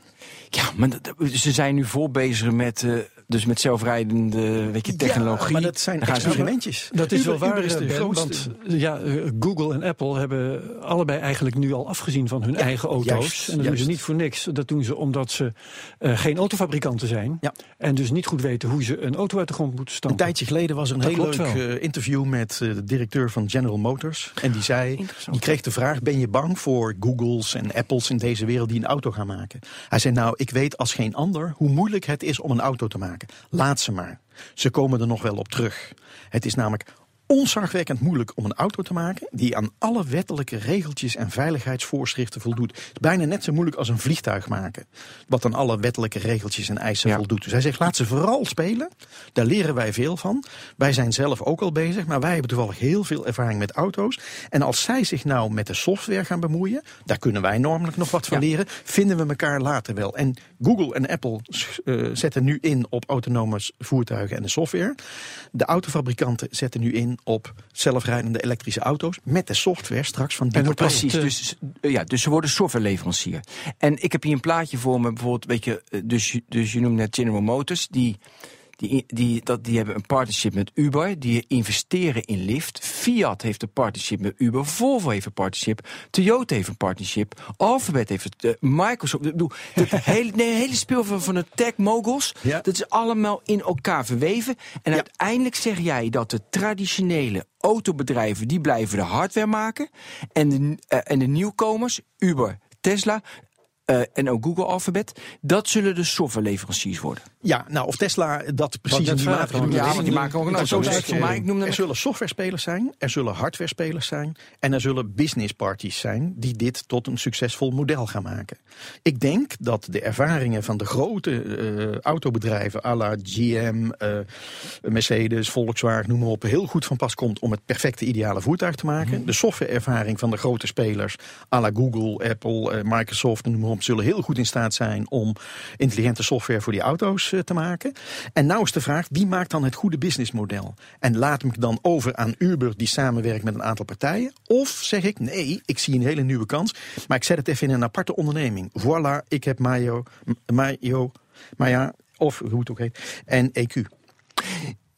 Ja, maar ze zijn nu vol bezig met eh, dus met zelfrijdende weet je, technologie. Ja, maar dat zijn experimentjes. Dat is wel waar, Uber is de Ben, grootste. want ja, eh, Google en Apple hebben allebei eigenlijk nu al afgezien van hun eigen auto's. juist, en dat doen ze niet voor niks. Dat doen ze omdat ze eh, geen autofabrikanten zijn. Ja. En dus niet goed weten hoe ze een auto uit de grond moeten Een stampen. tijdje geleden was er een Dat heel leuk wel. eh, interview met eh, de directeur van General Motors. En die zei, die kreeg de vraag, ben je bang voor Googles en Apples in deze wereld die een auto gaan maken? Hij zei, nou, ik weet als geen ander hoe moeilijk het is om een auto te maken. Laat ze maar. Ze komen er nog wel op terug. Het is namelijk onzagwekkend moeilijk om een auto te maken die aan alle wettelijke regeltjes en veiligheidsvoorschriften voldoet. Het is bijna net zo moeilijk als een vliegtuig maken, wat aan alle wettelijke regeltjes en eisen Ja. voldoet. Dus hij zegt, laat ze vooral spelen. Daar leren wij veel van. Wij zijn zelf ook al bezig, maar wij hebben toevallig heel veel ervaring met auto's. En als zij zich nou met de software gaan bemoeien, daar kunnen wij normelijk nog wat van Ja. leren, vinden we elkaar later wel. En Google en Apple eh, zetten nu in op autonome voertuigen en de software. De autofabrikanten zetten nu in op zelfrijdende elektrische auto's met de software straks van die En. Precies, dus, eh, ja, dus ze worden softwareleverancier. En ik heb hier een plaatje voor me, bijvoorbeeld, weet je, eh, dus, je- dus je noemt net General Motors, die, die, die, dat, die hebben een partnership met Uber, die investeren in Lyft. Fiat heeft een partnership met Uber, Volvo heeft een partnership, Toyota heeft een partnership, Alphabet heeft het, eh, Microsoft. Ik bedoel, het hele, nee, hele speel van, van de tech moguls, Ja. dat is allemaal in elkaar verweven. En Ja. uiteindelijk zeg jij dat de traditionele autobedrijven, die blijven de hardware maken. En de, eh, en de nieuwkomers, Uber, Tesla eh, en ook Google Alphabet, dat zullen de softwareleveranciers worden. Ja, nou, of Tesla dat precies net in die vragen, mate want doet, ja, want die niet. maken ook een auto, dus maar ik Er zullen softwarespelers zijn, er zullen hardwarespelers zijn... en er zullen business parties zijn die dit tot een succesvol model gaan maken. Ik denk dat de ervaringen van de grote eh, autobedrijven... à la GM, eh, Mercedes, Volkswagen, noem maar op... heel goed van pas komt om het perfecte ideale voertuig te maken. De softwareervaring van de grote spelers... à la Google, Apple, eh, Microsoft, noem maar op... zullen heel goed in staat zijn om intelligente software voor die auto's eh, te maken. En nou is de vraag, wie maakt dan het goede businessmodel? En laat hem dan over aan Uber, die samenwerkt met een aantal partijen? Of zeg ik, nee, ik zie een hele nieuwe kans, maar ik zet het even in een aparte onderneming. Voilà, ik heb Mayo, Mayo, Maya, of hoe het ook heet, en EQ.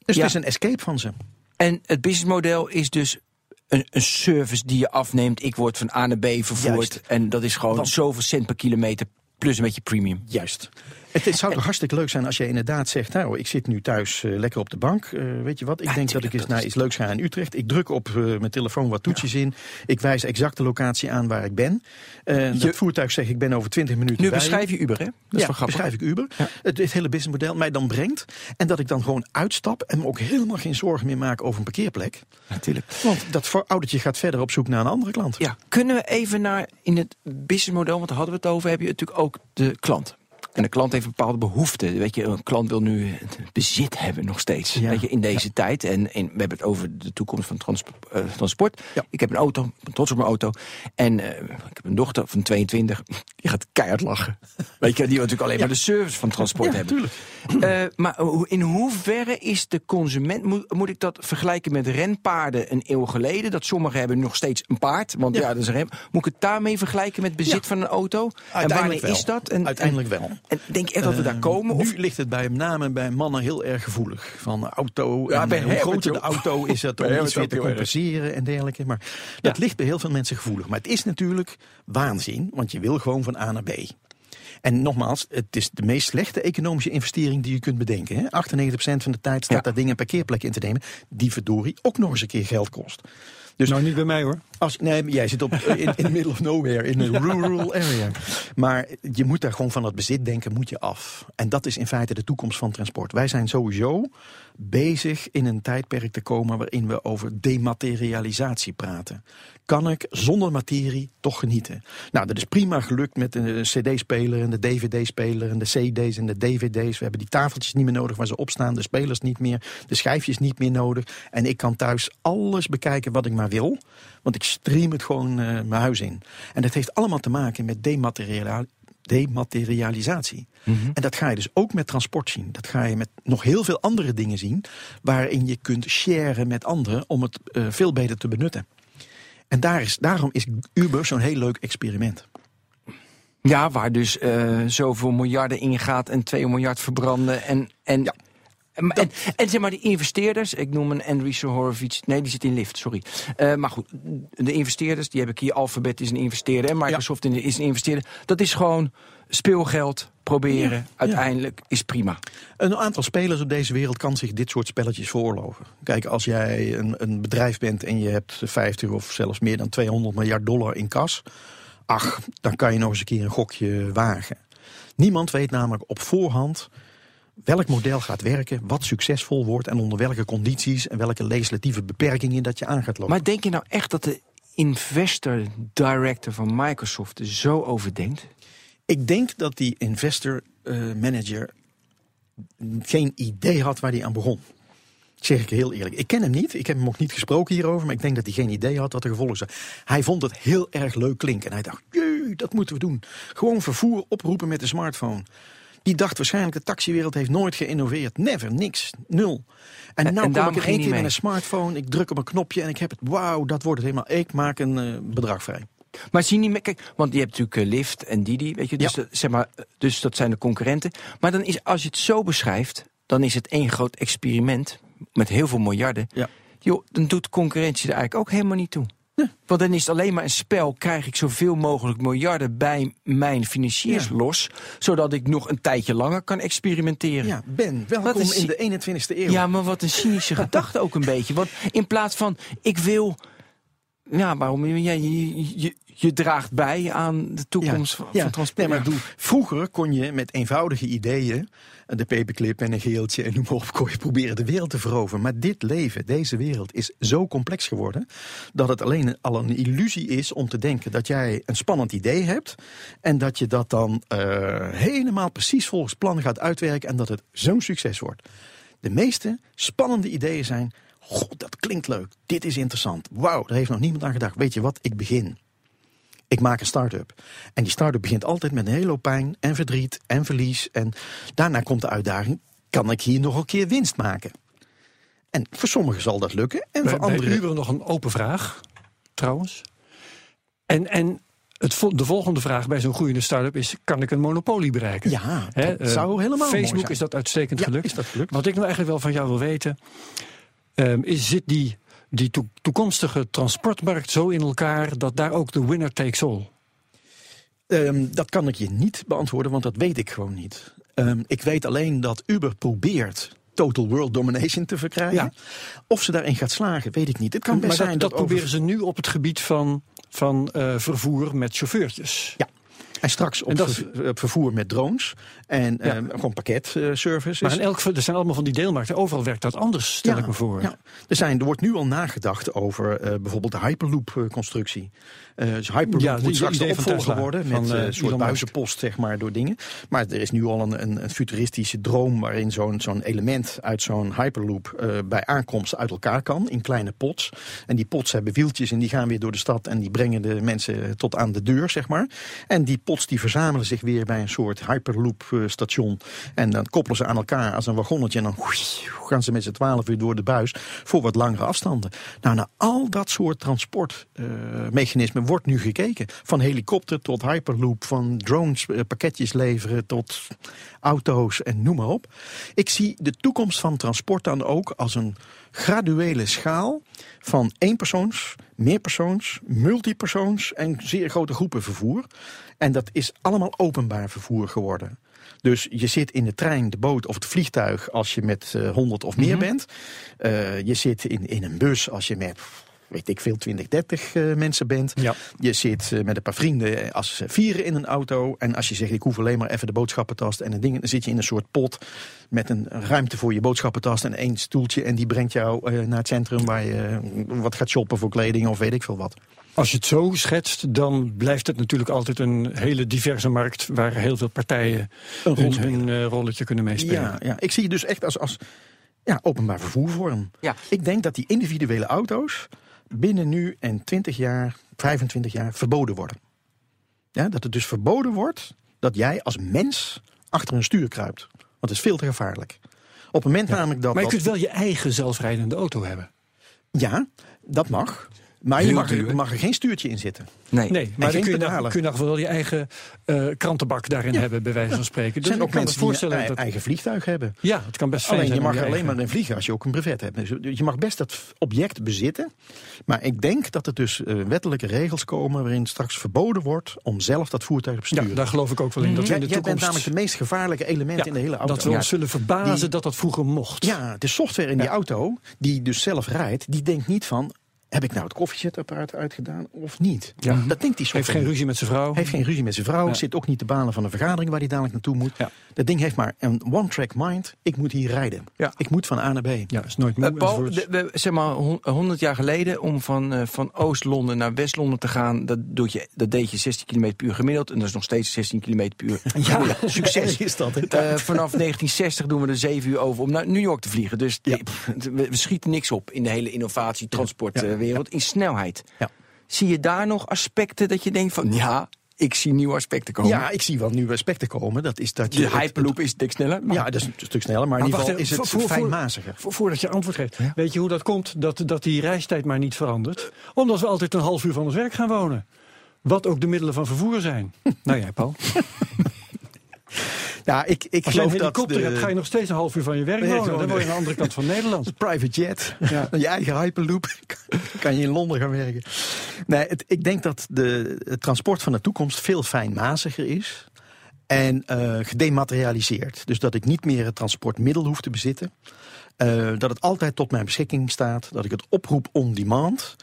Dus Ja. het is een escape van ze. En het businessmodel is dus een, een service die je afneemt. Ik word van A naar B vervoerd. Juist. En dat is gewoon Want- zoveel cent per kilometer plus een beetje premium. Juist. Het, het zou toch hartstikke leuk zijn als je inderdaad zegt... nou, ik zit nu thuis eh, lekker op de bank. Eh, weet je wat, ik Ja, denk dat ik eens naar is- iets leuks ga in Utrecht. Ik druk op eh, mijn telefoon wat toetsjes in. Ik wijs exact de locatie aan waar ik ben. Je- dat voertuig zeg ik ben over 20 minuten Nu bij beschrijf je Uber, hè? Dat is wel beschrijf ik Uber. Het, het hele businessmodel mij dan brengt. En dat ik dan gewoon uitstap en me ook helemaal geen zorgen meer maak over een parkeerplek. Natuurlijk. Want dat oudertje gaat verder op zoek naar een andere klant. Ja, kunnen we even naar in het businessmodel, want daar hadden we het over, heb je natuurlijk ook de klant. En de klant heeft bepaalde behoeften. Weet je, een klant wil nu bezit hebben nog steeds. Ja. Weet je, in deze tijd. En, en we hebben het over de toekomst van trans- eh, transport. Ja. Ik heb een auto, ik ben trots op mijn auto. En eh, ik heb een dochter van 22, *laughs* die gaat keihard lachen. Weet je, die wil natuurlijk alleen maar de service van transport Ja, hebben. Eh, maar in hoeverre is de consument, moet, moet ik dat vergelijken met renpaarden een eeuw geleden? Dat sommigen hebben nog steeds een paard, want ja, dat is een rem. Moet ik het daarmee vergelijken met bezit van een auto? en Uiteindelijk wanneer wel. is dat? En, Uiteindelijk wel. En, en denk je echt dat we daar Eh, komen? Of, Nu ligt het bij met name bij mannen heel erg gevoelig. Van auto, Ja, en bij hoe groter de auto is het *laughs* Bij om iets weer te compenseren en dergelijke. Maar dat ligt bij heel veel mensen gevoelig. Maar het is natuurlijk waanzin, want je wil gewoon van A naar B. En nogmaals, het is de meest slechte economische investering die je kunt bedenken. Hè? 98% van de tijd staat Ja. daar dingen een parkeerplek in te nemen. Die verdorie ook nog eens een keer geld kost. Dus Nou, niet bij mij hoor. als, nee, jij zit op, in, in the middle of nowhere, in een *laughs* rural area. Maar je moet daar gewoon van het bezit denken, moet je af. En dat is in feite de toekomst van transport. Wij zijn sowieso bezig in een tijdperk te komen waarin we over dematerialisatie praten. Kan ik zonder materie toch genieten? Nou, dat is prima gelukt met de CD-speler en de DVD-speler en de CD's en de DVD's. We hebben die tafeltjes niet meer nodig waar ze op staan, de spelers niet meer, de schijfjes niet meer nodig. En ik kan thuis alles bekijken wat ik maar wil, want ik stream het gewoon eh, mijn huis in. En dat heeft allemaal te maken met demateriaal dematerialisatie. En dat ga je dus ook met transport zien. Dat ga je met nog heel veel andere dingen zien, waarin je kunt sharen met anderen om het eh, veel beter te benutten. En daar is, daarom is Uber zo'n heel leuk experiment. ja, waar dus eh, zoveel miljarden in gaat en 2 miljard verbranden. En, en Ja. En, en, en zeg maar die investeerders, ik noem een Andreessen Horowitz, nee die zit in Lyft, sorry. Uh, maar goed, de investeerders, die heb ik hier, Alphabet is een investeerder en Microsoft ja. is een investeerder. Dat is gewoon speelgeld proberen, ja, uiteindelijk is prima. Een aantal spelers op deze wereld kan zich dit soort spelletjes veroorloven. Kijk, als jij een, een bedrijf bent en je hebt 50 of zelfs meer dan 200 miljard dollar in kas, ach, dan kan je nog eens een keer een gokje wagen. Niemand weet namelijk op voorhand welk model gaat werken, wat succesvol wordt en onder welke condities en welke legislatieve beperkingen dat je aan gaat lopen. Maar denk je nou echt dat de investor director van Microsoft er zo over denkt? Ik denk dat die investor uh, manager geen idee had waar hij aan begon. Zeg ik heel eerlijk. Ik ken hem niet. Ik heb hem ook niet gesproken hierover. Maar ik denk dat hij geen idee had wat de gevolgen zijn. Hij vond het heel erg leuk klinken. En hij dacht, jee, dat moeten we doen. Gewoon vervoer oproepen met de smartphone. Die dacht waarschijnlijk, de taxiwereld heeft nooit geïnnoveerd. Never, niks, nul. En, en nou kom ik in één keer met een smartphone. Ik druk op een knopje en ik heb het. Wauw, dat wordt het helemaal. Ik maak een uh, bedrag vrij. Maar zie niet, kijk, want je hebt natuurlijk uh, Lyft en Didi, weet je, dus, ja. zeg maar, dus dat zijn de concurrenten. Maar dan is, als je het zo beschrijft, dan is het één groot experiment met heel veel miljarden. Ja. Joh, dan doet concurrentie er eigenlijk ook helemaal niet toe. Ja. Want dan is het alleen maar een spel. Krijg ik zoveel mogelijk miljarden bij mijn financiers ja. los. Zodat ik nog een tijdje langer kan experimenteren. Ja, Ben, welkom in de 21ste eeuw. Ja, maar wat een cynische *laughs* gedachte ook een beetje. Want in plaats van, ik wil... Ja, waarom? Ja, je, je, je draagt bij aan de toekomst ja, van, ja. transport. Nee, maar doe, vroeger kon je met eenvoudige ideeën, de paperclip en een geeltje en noem maar op, kon je proberen de wereld te veroveren. Maar dit leven, deze wereld, is zo complex geworden dat het alleen al een illusie is om te denken dat jij een spannend idee hebt en dat je dat dan uh, helemaal precies volgens plan gaat uitwerken en dat het zo'n succes wordt. De meeste spannende ideeën zijn. God, dat klinkt leuk. Dit is interessant. Wauw, daar heeft nog niemand aan gedacht. Weet je wat? Ik begin. Ik maak een start-up. En die start-up begint altijd met een hele hoop pijn en verdriet en verlies. En daarna komt de uitdaging: kan ik hier nog een keer winst maken? En voor sommigen zal dat lukken. En voor anderen. Bij Uber nog een open vraag, trouwens. En, en het, de volgende vraag bij zo'n groeiende start-up is: kan ik een monopolie bereiken? Ja, dat He, zou helemaal Facebook is dat uitstekend ja, gelukt. Is dat gelukt. Wat ik nou eigenlijk wel van jou wil weten: um, is, zit die die to toekomstige transportmarkt zo in elkaar dat daar ook de winner takes all? Um, dat kan ik je niet beantwoorden, want dat weet ik gewoon niet. Um, ik weet alleen dat Uber probeert total world domination te verkrijgen. Ja. Of ze daarin gaat slagen, weet ik niet. Het kan best maar zijn dat, dat, dat proberen ze nu op het gebied van, van uh, vervoer met chauffeurtjes. Ja. En straks op, en dat, ver, op vervoer met drones en ja. um, gewoon pakketservice. Maar in elk er zijn allemaal van die deelmarkten. Overal werkt dat anders, stel ja, ik me voor. Ja. Er, zijn, er wordt nu al nagedacht over uh, bijvoorbeeld de Hyperloop-constructie. Uh, dus Hyperloop ja, moet straks de opvolger worden met uh, een soort buizenpost zeg maar, door dingen. Maar er is nu al een, een, een futuristische droom waarin zo'n zo'n element uit zo'n Hyperloop bij aankomst uit elkaar kan in kleine pots. En die pots hebben wieltjes en die gaan weer door de stad en die brengen de mensen tot aan de deur, zeg maar. En die pots die verzamelen zich weer bij een soort Hyperloop station. En dan koppelen ze aan elkaar als een wagonnetje en dan gaan ze met z'n twaalf weer door de buis voor wat langere afstanden. Nou, naar al dat soort transportmechanismen wordt nu gekeken. Van helikopter tot hyperloop, van drones uh, pakketjes leveren tot auto's en noem maar op. Ik zie de toekomst van transport dan ook als een graduele schaal van eenpersoons, meerpersoons, multipersoons en zeer grote groepen vervoer. En dat is allemaal openbaar vervoer geworden. Dus je zit in de trein, de boot of het vliegtuig als je met uh, 100 of meer mm -hmm. bent. Uh, je zit in, in een bus als je met weet ik veel, 20, 30 uh, mensen bent. Ja. Je zit uh, met een paar vrienden als vieren in een auto. En als je zegt, ik hoef alleen maar even de boodschappentast en een ding. Dan zit je in een soort pot met een ruimte voor je boodschappentast en één stoeltje. En die brengt jou uh, naar het centrum waar je wat gaat shoppen voor kleding of weet ik veel wat. Als je het zo schetst, dan blijft het natuurlijk altijd een hele diverse markt... waar heel veel partijen een hun, hun uh, rolletje kunnen meespelen. Ja, ja, ik zie je dus echt als, als ja, openbaar vervoervorm. Ja. Ik denk dat die individuele auto's binnen nu en 20 jaar, 25 jaar verboden worden. Ja, dat het dus verboden wordt dat jij als mens achter een stuur kruipt. Want het is veel te gevaarlijk. Op het moment ja. namelijk dat... Maar je dat... kunt wel je eigen zelfrijdende auto hebben. Ja, dat mag. Maar je mag, er, mag er geen stuurtje in zitten. Nee. Nee, maar dan geen kun je, nog, kun je nog wel je eigen eh, krantenbak daarin hebben, bij wijze van spreken. Er Dus zijn ook mensen die voorstellen een dat... eigen vliegtuig hebben. Ja, het kan best fijn Alleen je zijn mag er alleen eigen- maar in vliegen als je ook een brevet hebt. Dus je mag best dat object bezitten. Maar ik denk dat er dus eh, wettelijke regels komen waarin straks verboden wordt om zelf dat voertuig te Ja, besturen. daar geloof ik ook wel in. Dat Jij, in de jij bent toekomst... namelijk de meest gevaarlijke element Ja, in de hele auto. dat we Ja. ons zullen verbazen Die- dat dat vroeger mocht. Ja, de software in die auto, die dus zelf rijdt, die denkt niet van... heb ik nou het koffiezetapparaat uitgedaan of niet? Ja. Dat denkt die Heeft software geen niet. ruzie met zijn vrouw. Heeft geen ruzie met zijn vrouw, Ja. zit ook niet te balen van een vergadering waar hij dadelijk naartoe moet. Ja. Dat ding heeft maar een one-track mind. Ik moet hier rijden. Ja. Ik moet van A naar B. Ja, is nooit moe Eh, Paul, enzovoorts. de- we- zeg maar hon- 100 jaar geleden om van, eh, van Oost-Londen naar West-Londen te gaan, dat, doe je, dat deed je 16 km per uur gemiddeld. En dat is nog steeds 16 km per uur. *laughs* Ja, succes. *laughs* is dat. Eh, vanaf 1960 doen we er 7 uur over om naar New York te vliegen. Dus pff, we, we schieten niks op in de hele innovatie, Ja. Transportwereld, in snelheid. Ja. Zie je daar nog aspecten dat je denkt van ja, ik zie nieuwe aspecten komen? Ja, ik zie wel nieuwe aspecten komen. Dat is dat je de Hyperloop is dik sneller. ja, dat is een stuk sneller, maar in ieder geval is het voor- fijnmaziger. Vo- Voordat je antwoord geeft. Weet je hoe dat komt dat, dat die reistijd maar niet verandert? Omdat we altijd een half uur van ons werk gaan wonen. Wat ook de middelen van vervoer zijn. *laughs* nou ja, Paul. *laughs* Ja, ik, ik Als je een geloof dat helikopter de, hebt, ga je nog steeds een half uur van je werk wonen. Dan word je aan de andere kant van Nederland. *laughs* de private jet, Ja. *laughs* je eigen Hyperloop, *laughs* kan je in Londen gaan werken. Nee, het, ik denk dat de, het transport van de toekomst veel fijnmaziger is. En eh, gedematerialiseerd. Dus dat ik niet meer het transportmiddel hoef te bezitten. Eh, dat het altijd tot mijn beschikking staat. Dat ik het oproep on demand.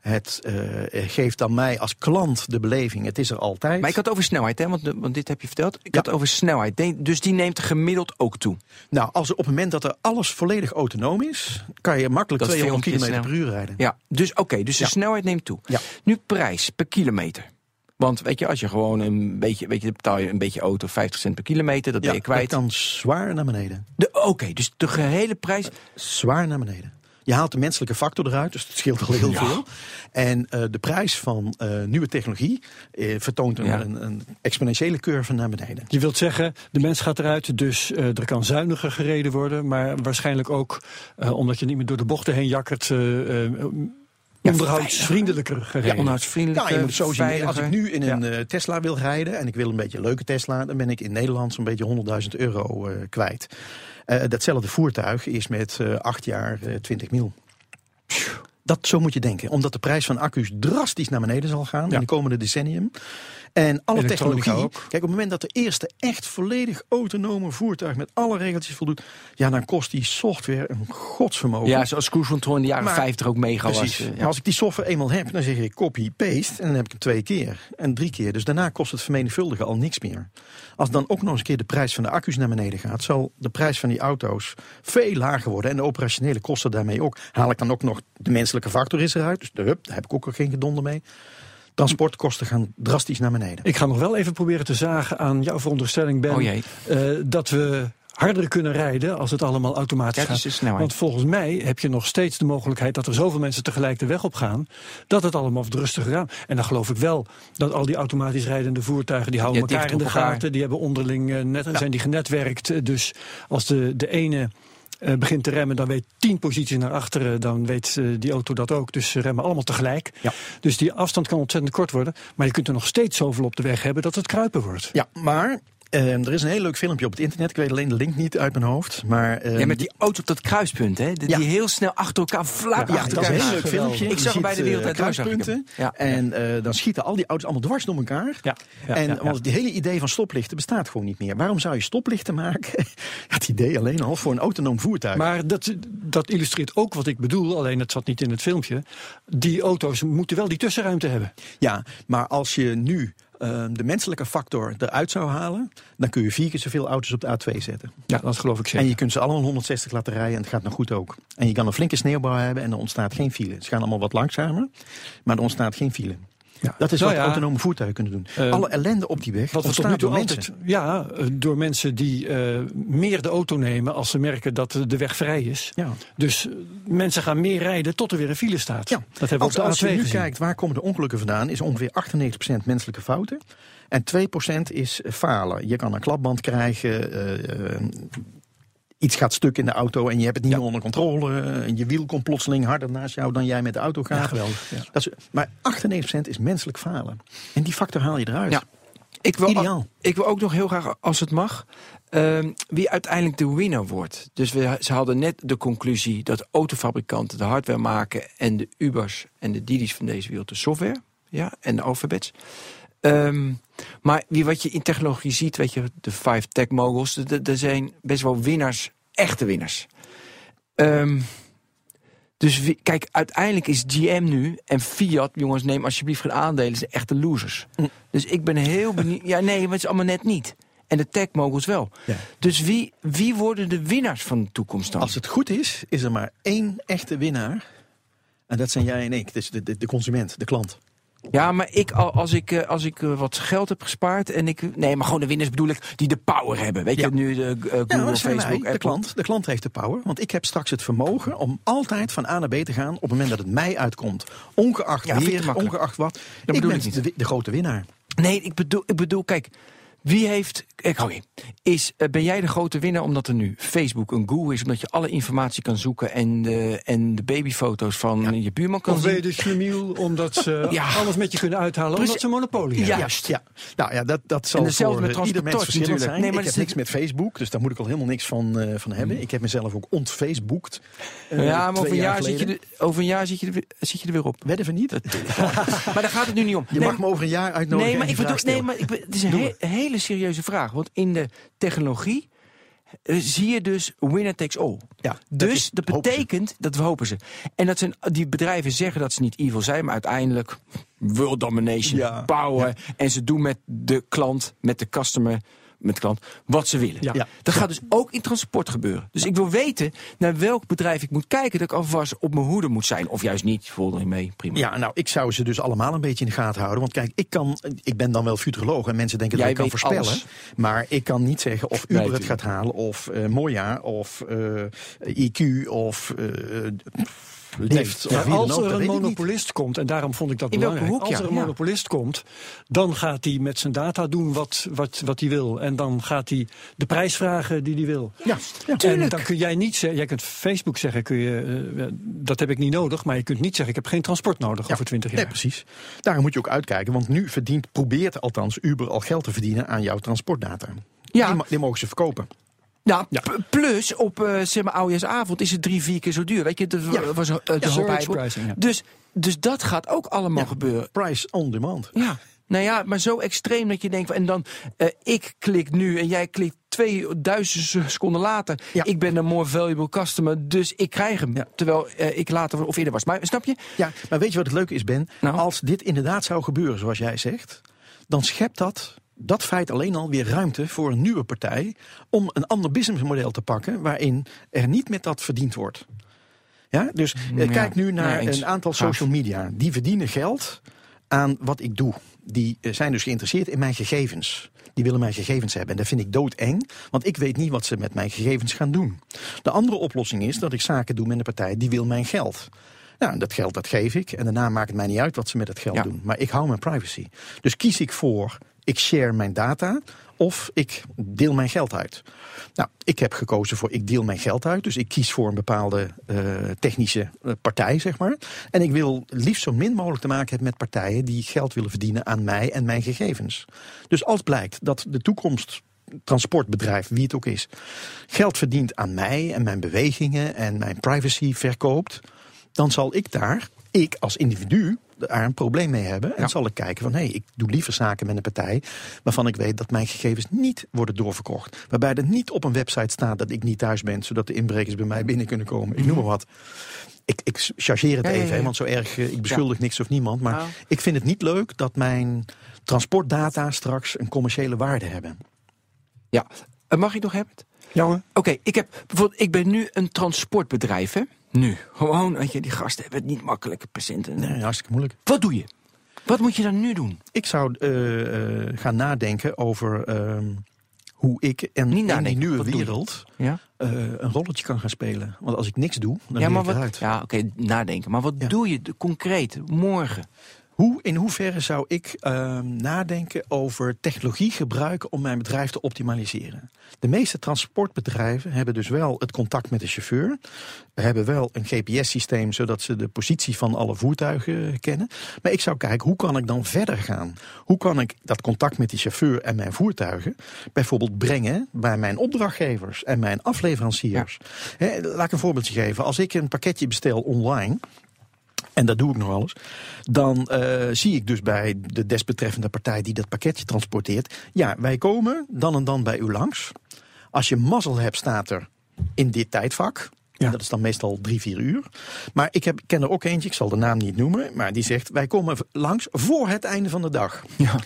Het eh, geeft aan mij als klant de beleving, het is er altijd. Maar ik had over snelheid, hè? Want, want dit heb je verteld. Ik Ja. had over snelheid. Dus die neemt gemiddeld ook toe. Nou, als op het moment dat er alles volledig autonoom is, kan je makkelijk Dat 200 filmpje km per uur rijden. Ja, dus oké, dus de Ja. snelheid neemt toe. Ja. Nu prijs per kilometer. Want weet je, als je gewoon een beetje, weet je, dan betaal je een beetje auto 50 cent per kilometer, dat ben je kwijt. dat kan zwaar naar beneden. De- Oké, dus de gehele prijs. Zwaar naar beneden. Je haalt de menselijke factor eruit, dus dat scheelt al heel Ja. veel. En eh, de prijs van eh, nieuwe technologie eh, vertoont een, Ja. een, een exponentiële curve naar beneden. Je wilt zeggen, de mens gaat eruit, dus er kan zuiniger gereden worden. Maar waarschijnlijk ook, omdat je niet meer door de bochten heen jakkert, eh, onderhoudsvriendelijker gereden. Ja, je moet het zo zien. Als ik nu in een Ja. eh, Tesla wil rijden en ik wil een beetje een leuke Tesla, dan ben ik in Nederland zo'n beetje 100.000 euro eh, kwijt. Eh, datzelfde voertuig is met eh, acht jaar eh, 20 mil. Dat, zo moet je denken. Omdat de prijs van accu's drastisch naar beneden zal gaan Ja. in de komende decennium. En alle technologie. ook. Kijk, op het moment dat de eerste echt volledig autonome voertuig met alle regeltjes voldoet. Ja, dan kost die software een godsvermogen. Ja, zoals Cruise Control in de jaren Maar- 50 ook mega Precies. was. eh, Maar ja. Als ik die software eenmaal heb, dan zeg ik copy-paste. En dan heb ik hem twee keer en drie keer. Dus daarna kost het vermenigvuldigen al niks meer. Als dan ook nog eens een keer de prijs van de accu's naar beneden gaat, zal de prijs van die auto's veel lager worden. En de operationele kosten daarmee ook. Haal ik dan ook nog de menselijke factor is eruit. Dus de hub, daar heb ik ook al geen gedonder mee. Transportkosten gaan drastisch naar beneden. Ik ga nog wel even proberen te zagen aan jouw veronderstelling, Ben. Oh jee. eh, dat we harder kunnen rijden als het allemaal automatisch Ja, dus gaat. snelheid. Want volgens mij heb je nog steeds de mogelijkheid dat er zoveel mensen tegelijk de weg op gaan, dat het allemaal rustiger gaat. En dan geloof ik wel dat al die automatisch rijdende voertuigen, die houden Ja, elkaar in de elkaar. gaten, die hebben onderling eh, net, zijn die genetwerkt. Dus als de, de ene eh, begint te remmen, dan weet tien posities naar achteren, dan weet eh, die auto dat ook. Dus ze remmen allemaal tegelijk. Ja. Dus die afstand kan ontzettend kort worden. Maar je kunt er nog steeds zoveel op de weg hebben dat het kruipen wordt. Ja, maar eh, er is een heel leuk filmpje op het internet. Ik weet alleen de link niet uit mijn hoofd. Maar, eh, Ja, met die auto op dat kruispunt, hè? Die, Ja. die heel snel achter elkaar vlak Ja, achter dat is een elkaar heel leuk filmpje. Ik zag hem bij de wereld eh, hem. kruispunten. Ja. En eh, dan schieten al die auto's allemaal dwars door elkaar. Ja, ja, en ja, ja. want het hele idee van stoplichten bestaat gewoon niet meer. Waarom zou je stoplichten maken? *laughs* Het idee alleen al voor een autonoom voertuig. Maar dat, dat illustreert ook wat ik bedoel, alleen het zat niet in het filmpje. Die auto's moeten wel die tussenruimte hebben. Ja, maar als je nu eh, de menselijke factor eruit zou halen, dan kun je vier keer zoveel auto's op de A2 zetten. Ja, dat geloof ik zeker. En je kunt ze allemaal 160 laten rijden en het gaat nog goed ook. En je kan een flinke sneeuwbouw hebben en er ontstaat geen file. Ze gaan allemaal wat langzamer, maar er ontstaat geen file. Ja. Dat is Nou wat ja, autonome voertuigen kunnen doen. Eh, Alle ellende op die weg Wat we tot nu toe door mensen. altijd, ja, eh, door mensen die eh, meer de auto nemen als ze merken dat de weg vrij is. Ja. Dus mensen gaan meer rijden tot er weer een file staat. Ja. Dat hebben we Als, op de als A2 je nu gezien. kijkt waar komen de ongelukken vandaan, is ongeveer 98% menselijke fouten. En 2% is falen. Je kan een klapband krijgen. Iets gaat stuk in de auto en je hebt het niet meer onder controle. En je wiel komt plotseling harder naast jou dan jij met de auto gaat. Geweldig. Dat is, maar 98% is menselijk falen. En die factor haal je eruit. Ja. Ik wil, Ideaal. ik wil ook nog heel graag, als het mag, ehm, wie uiteindelijk de winnaar wordt. Dus we, ze hadden net de conclusie dat autofabrikanten de hardware maken en de Ubers en de Didi's van deze wereld de software. Ja, en de alfabets. Ehm, maar wie, wat je in technologie ziet, weet je, de five tech moguls, er- zijn best wel winnaars, echte winnaars. Ehm, dus wie- kijk, uiteindelijk is GM nu en Fiat, jongens, neem alsjeblieft geen aandelen, zijn echte losers. Dus ik ben heel benieuwd. Ja, nee, maar het is allemaal net niet. En de tech moguls wel. Ja. Dus wie, wie worden de winnaars van de toekomst dan? Als het goed is, is er maar één echte winnaar. En dat zijn jij en ik. Dus de, de, de consument, de klant. Ja, maar ik, al- als ik, eh, als ik eh, wat geld heb gespaard en ik. Nee, maar gewoon de winnaars bedoel ik die de power hebben. Weet Ja. je, nu de eh, Ja, Google, dat zijn Facebook, wij, de klant. De klant heeft de power. Want ik heb straks het vermogen om altijd van A naar B te gaan op het moment dat het mij uitkomt. Ongeacht Ja, weer, ongeacht wat. ik bedoel ben ik niet. de, de grote winnaar. Nee, ik bedoel, ik bedoel, kijk. Wie heeft. Kijk, oké. Is, eh, ben jij de grote winnaar omdat er nu Facebook een Google is, omdat je alle informatie kan zoeken en de, en de babyfoto's van je buurman kan Of ben je zien? de schlemiel omdat ze *laughs* Ja. alles met je kunnen uithalen, Precies. omdat ze monopolie hebben? Ja. Juist. Ja, nou ja, dat, dat zal En hetzelfde voor met eh, ieder mens verschillend zijn. Nee, maar ik heb niks met Facebook, dus daar moet ik al helemaal niks van, eh, van hebben. Ik heb mezelf ook ontfaceboekt. eh, ja, maar over een, jaar zit je er, over een jaar zit je, er, weer- zit je er weer op. Wedden we niet? *laughs* Maar daar gaat het nu niet om. Je Nee, mag me over een jaar uitnodigen Nee, maar ik bedoel, nee, maar ik, het is een he- hele serieuze vraag. Want in de technologie eh, zie je dus winner takes all. Ja, dus dat, betekent, dat we hopen ze. En dat zijn, die bedrijven zeggen dat ze niet evil zijn, maar uiteindelijk world domination, Ja, power. En ze doen met de klant, met de customer, met de klant, wat ze willen. Ja. Ja. Dat gaat dus ook in transport gebeuren. Dus ik wil weten naar welk bedrijf ik moet kijken, dat ik alvast op mijn hoede moet zijn. Of juist niet, voel er mee, prima. Ja, nou, ik zou ze dus allemaal een beetje in de gaten houden. Want kijk, ik, kan, ik ben dan wel futuroloog en mensen denken Jij dat ik kan voorspellen. alles. Maar ik kan niet zeggen of Nee, Uber het gaat halen, of eh Moja, of eh, IQ, of eh. Ja, als er een monopolist komt, en daarom vond ik dat In belangrijk. hoek, als er een monopolist komt, dan gaat hij met zijn data doen wat, wat, wat hij wil. En dan gaat hij de prijs vragen die hij wil. Ja. En dan kun jij niet zeggen, jij kunt Facebook zeggen, kun je, eh, dat heb ik niet nodig. Maar je kunt niet zeggen, ik heb geen transport nodig over 20 jaar. Nee, precies. Daarom moet je ook uitkijken, want nu verdient, probeert althans Uber al geld te verdienen aan jouw transportdata. Ja. Die, die mogen ze verkopen. Nou, p- plus op uh, zeg maar is het drie, vier keer zo duur. Weet je, dat Ja. was uh, de hoop surge heikel. pricing, ja. Dus, dus dat gaat ook allemaal Ja. gebeuren. Price on demand. Ja. Nou ja, maar zo extreem dat je denkt van, en dan eh, ik klik nu en jij klikt 2000 seconden later. Ja. Ik ben een more valuable customer, dus ik krijg hem. Ja. Terwijl eh, ik later of eerder was. Maar snap je? Ja, maar weet je wat het leuke is, Ben? Nou? Als dit inderdaad zou gebeuren, zoals jij zegt, dan schept dat dat feit alleen al weer ruimte voor een nieuwe partij om een ander businessmodel te pakken waarin er niet met dat verdiend wordt. Ja, dus eh, Ja, kijk nu naar een aantal social media. Die verdienen geld aan wat ik doe. Die eh, zijn dus geïnteresseerd in mijn gegevens. Die willen mijn gegevens hebben. En dat vind ik doodeng, want ik weet niet wat ze met mijn gegevens gaan doen. De andere oplossing is dat ik zaken doe met een partij die wil mijn geld. Nou, dat geld dat geef ik. En daarna maakt het mij niet uit wat ze met het geld Ja. doen. Maar ik hou mijn privacy. Dus kies ik voor, ik share mijn data of ik deel mijn geld uit. Nou, ik heb gekozen voor ik deel mijn geld uit. Dus ik kies voor een bepaalde eh, technische eh, partij, zeg maar. En ik wil liefst zo min mogelijk te maken hebben met partijen die geld willen verdienen aan mij en mijn gegevens. Dus als blijkt dat de toekomst transportbedrijf, wie het ook is, geld verdient aan mij en mijn bewegingen en mijn privacy verkoopt, dan zal ik daar, ik als individu, daar een probleem mee hebben. En Ja. zal ik kijken van, hé, hey, ik doe liever zaken met een partij waarvan ik weet dat mijn gegevens niet worden doorverkocht. Waarbij er niet op een website staat dat ik niet thuis ben, zodat de inbrekers bij mij binnen kunnen komen. Ik noem maar wat. Ik, ik chargeer het Ja, ja, even, ja. want zo erg, eh, ik beschuldig niks of niemand. Maar ik vind het niet leuk dat mijn transportdata straks een commerciële waarde hebben. Ja. Eh, mag ik nog hebben? Jongen, Oké, ik heb bijvoorbeeld, ik ben nu een transportbedrijf, hè? Nu. Gewoon, weet je, die gasten hebben het niet makkelijke patiënten. Nee, hartstikke moeilijk. Wat doe je? Wat moet je dan nu doen? Ik zou eh, eh, gaan nadenken over ehm, hoe ik en Niet in die nieuwe wereld Ja, eh, een rolletje kan gaan spelen. Want als ik niks doe, dan ja maar ik wat? Ja, oké, nadenken. Maar wat Ja. doe je concreet morgen? Hoe, in hoeverre zou ik ehm, nadenken over technologie gebruiken om mijn bedrijf te optimaliseren? De meeste transportbedrijven hebben dus wel het contact met de chauffeur. We hebben wel een GPS-systeem zodat ze de positie van alle voertuigen kennen. Maar ik zou kijken, hoe kan ik dan verder gaan? Hoe kan ik dat contact met die chauffeur en mijn voertuigen bijvoorbeeld brengen bij mijn opdrachtgevers en mijn afleveranciers? Laat ik een voorbeeldje geven. Als ik een pakketje bestel online en dat doe ik nog alles, dan uh, zie ik dus bij de desbetreffende partij die dat pakketje transporteert, ja, wij komen dan en dan bij u langs. Als je mazzel hebt, staat er in dit tijdvak. Ja. En dat is dan meestal drie, vier uur. Maar ik, heb, ik ken er ook eentje, ik zal de naam niet noemen, maar die zegt: Wij komen langs voor het einde van de dag. Ja. *laughs*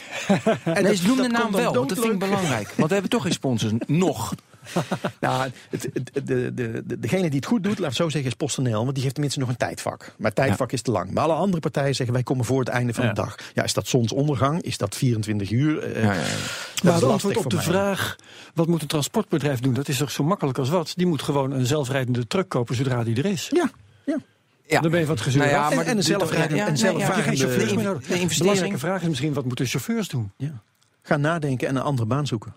en nee, dat, noem de naam wel, want dat vind ik belangrijk. Want we hebben toch geen sponsors. *laughs* Nog. *laughs* nou, het, de, de, de, degene die het goed doet, laat het zo zeggen, is PostNL. Want die heeft tenminste nog een tijdvak. Maar tijdvak is te lang. Maar alle andere partijen zeggen, wij komen voor het einde van de dag. Ja, is dat zonsondergang? Is dat 24 uur? Uh, maar het antwoord op de vraag, wat moet een transportbedrijf doen? Dat is toch zo makkelijk als wat? Die moet gewoon een zelfrijdende truck kopen zodra die er is. Ja, ja. Ja. Dan ben je wat gezeur. Nou ja, en, een zelfrijdende... Ja, en zelfrijdende ja, de, de belangrijke vraag is misschien, wat moeten chauffeurs doen? Ja. Ga nadenken en een andere baan zoeken.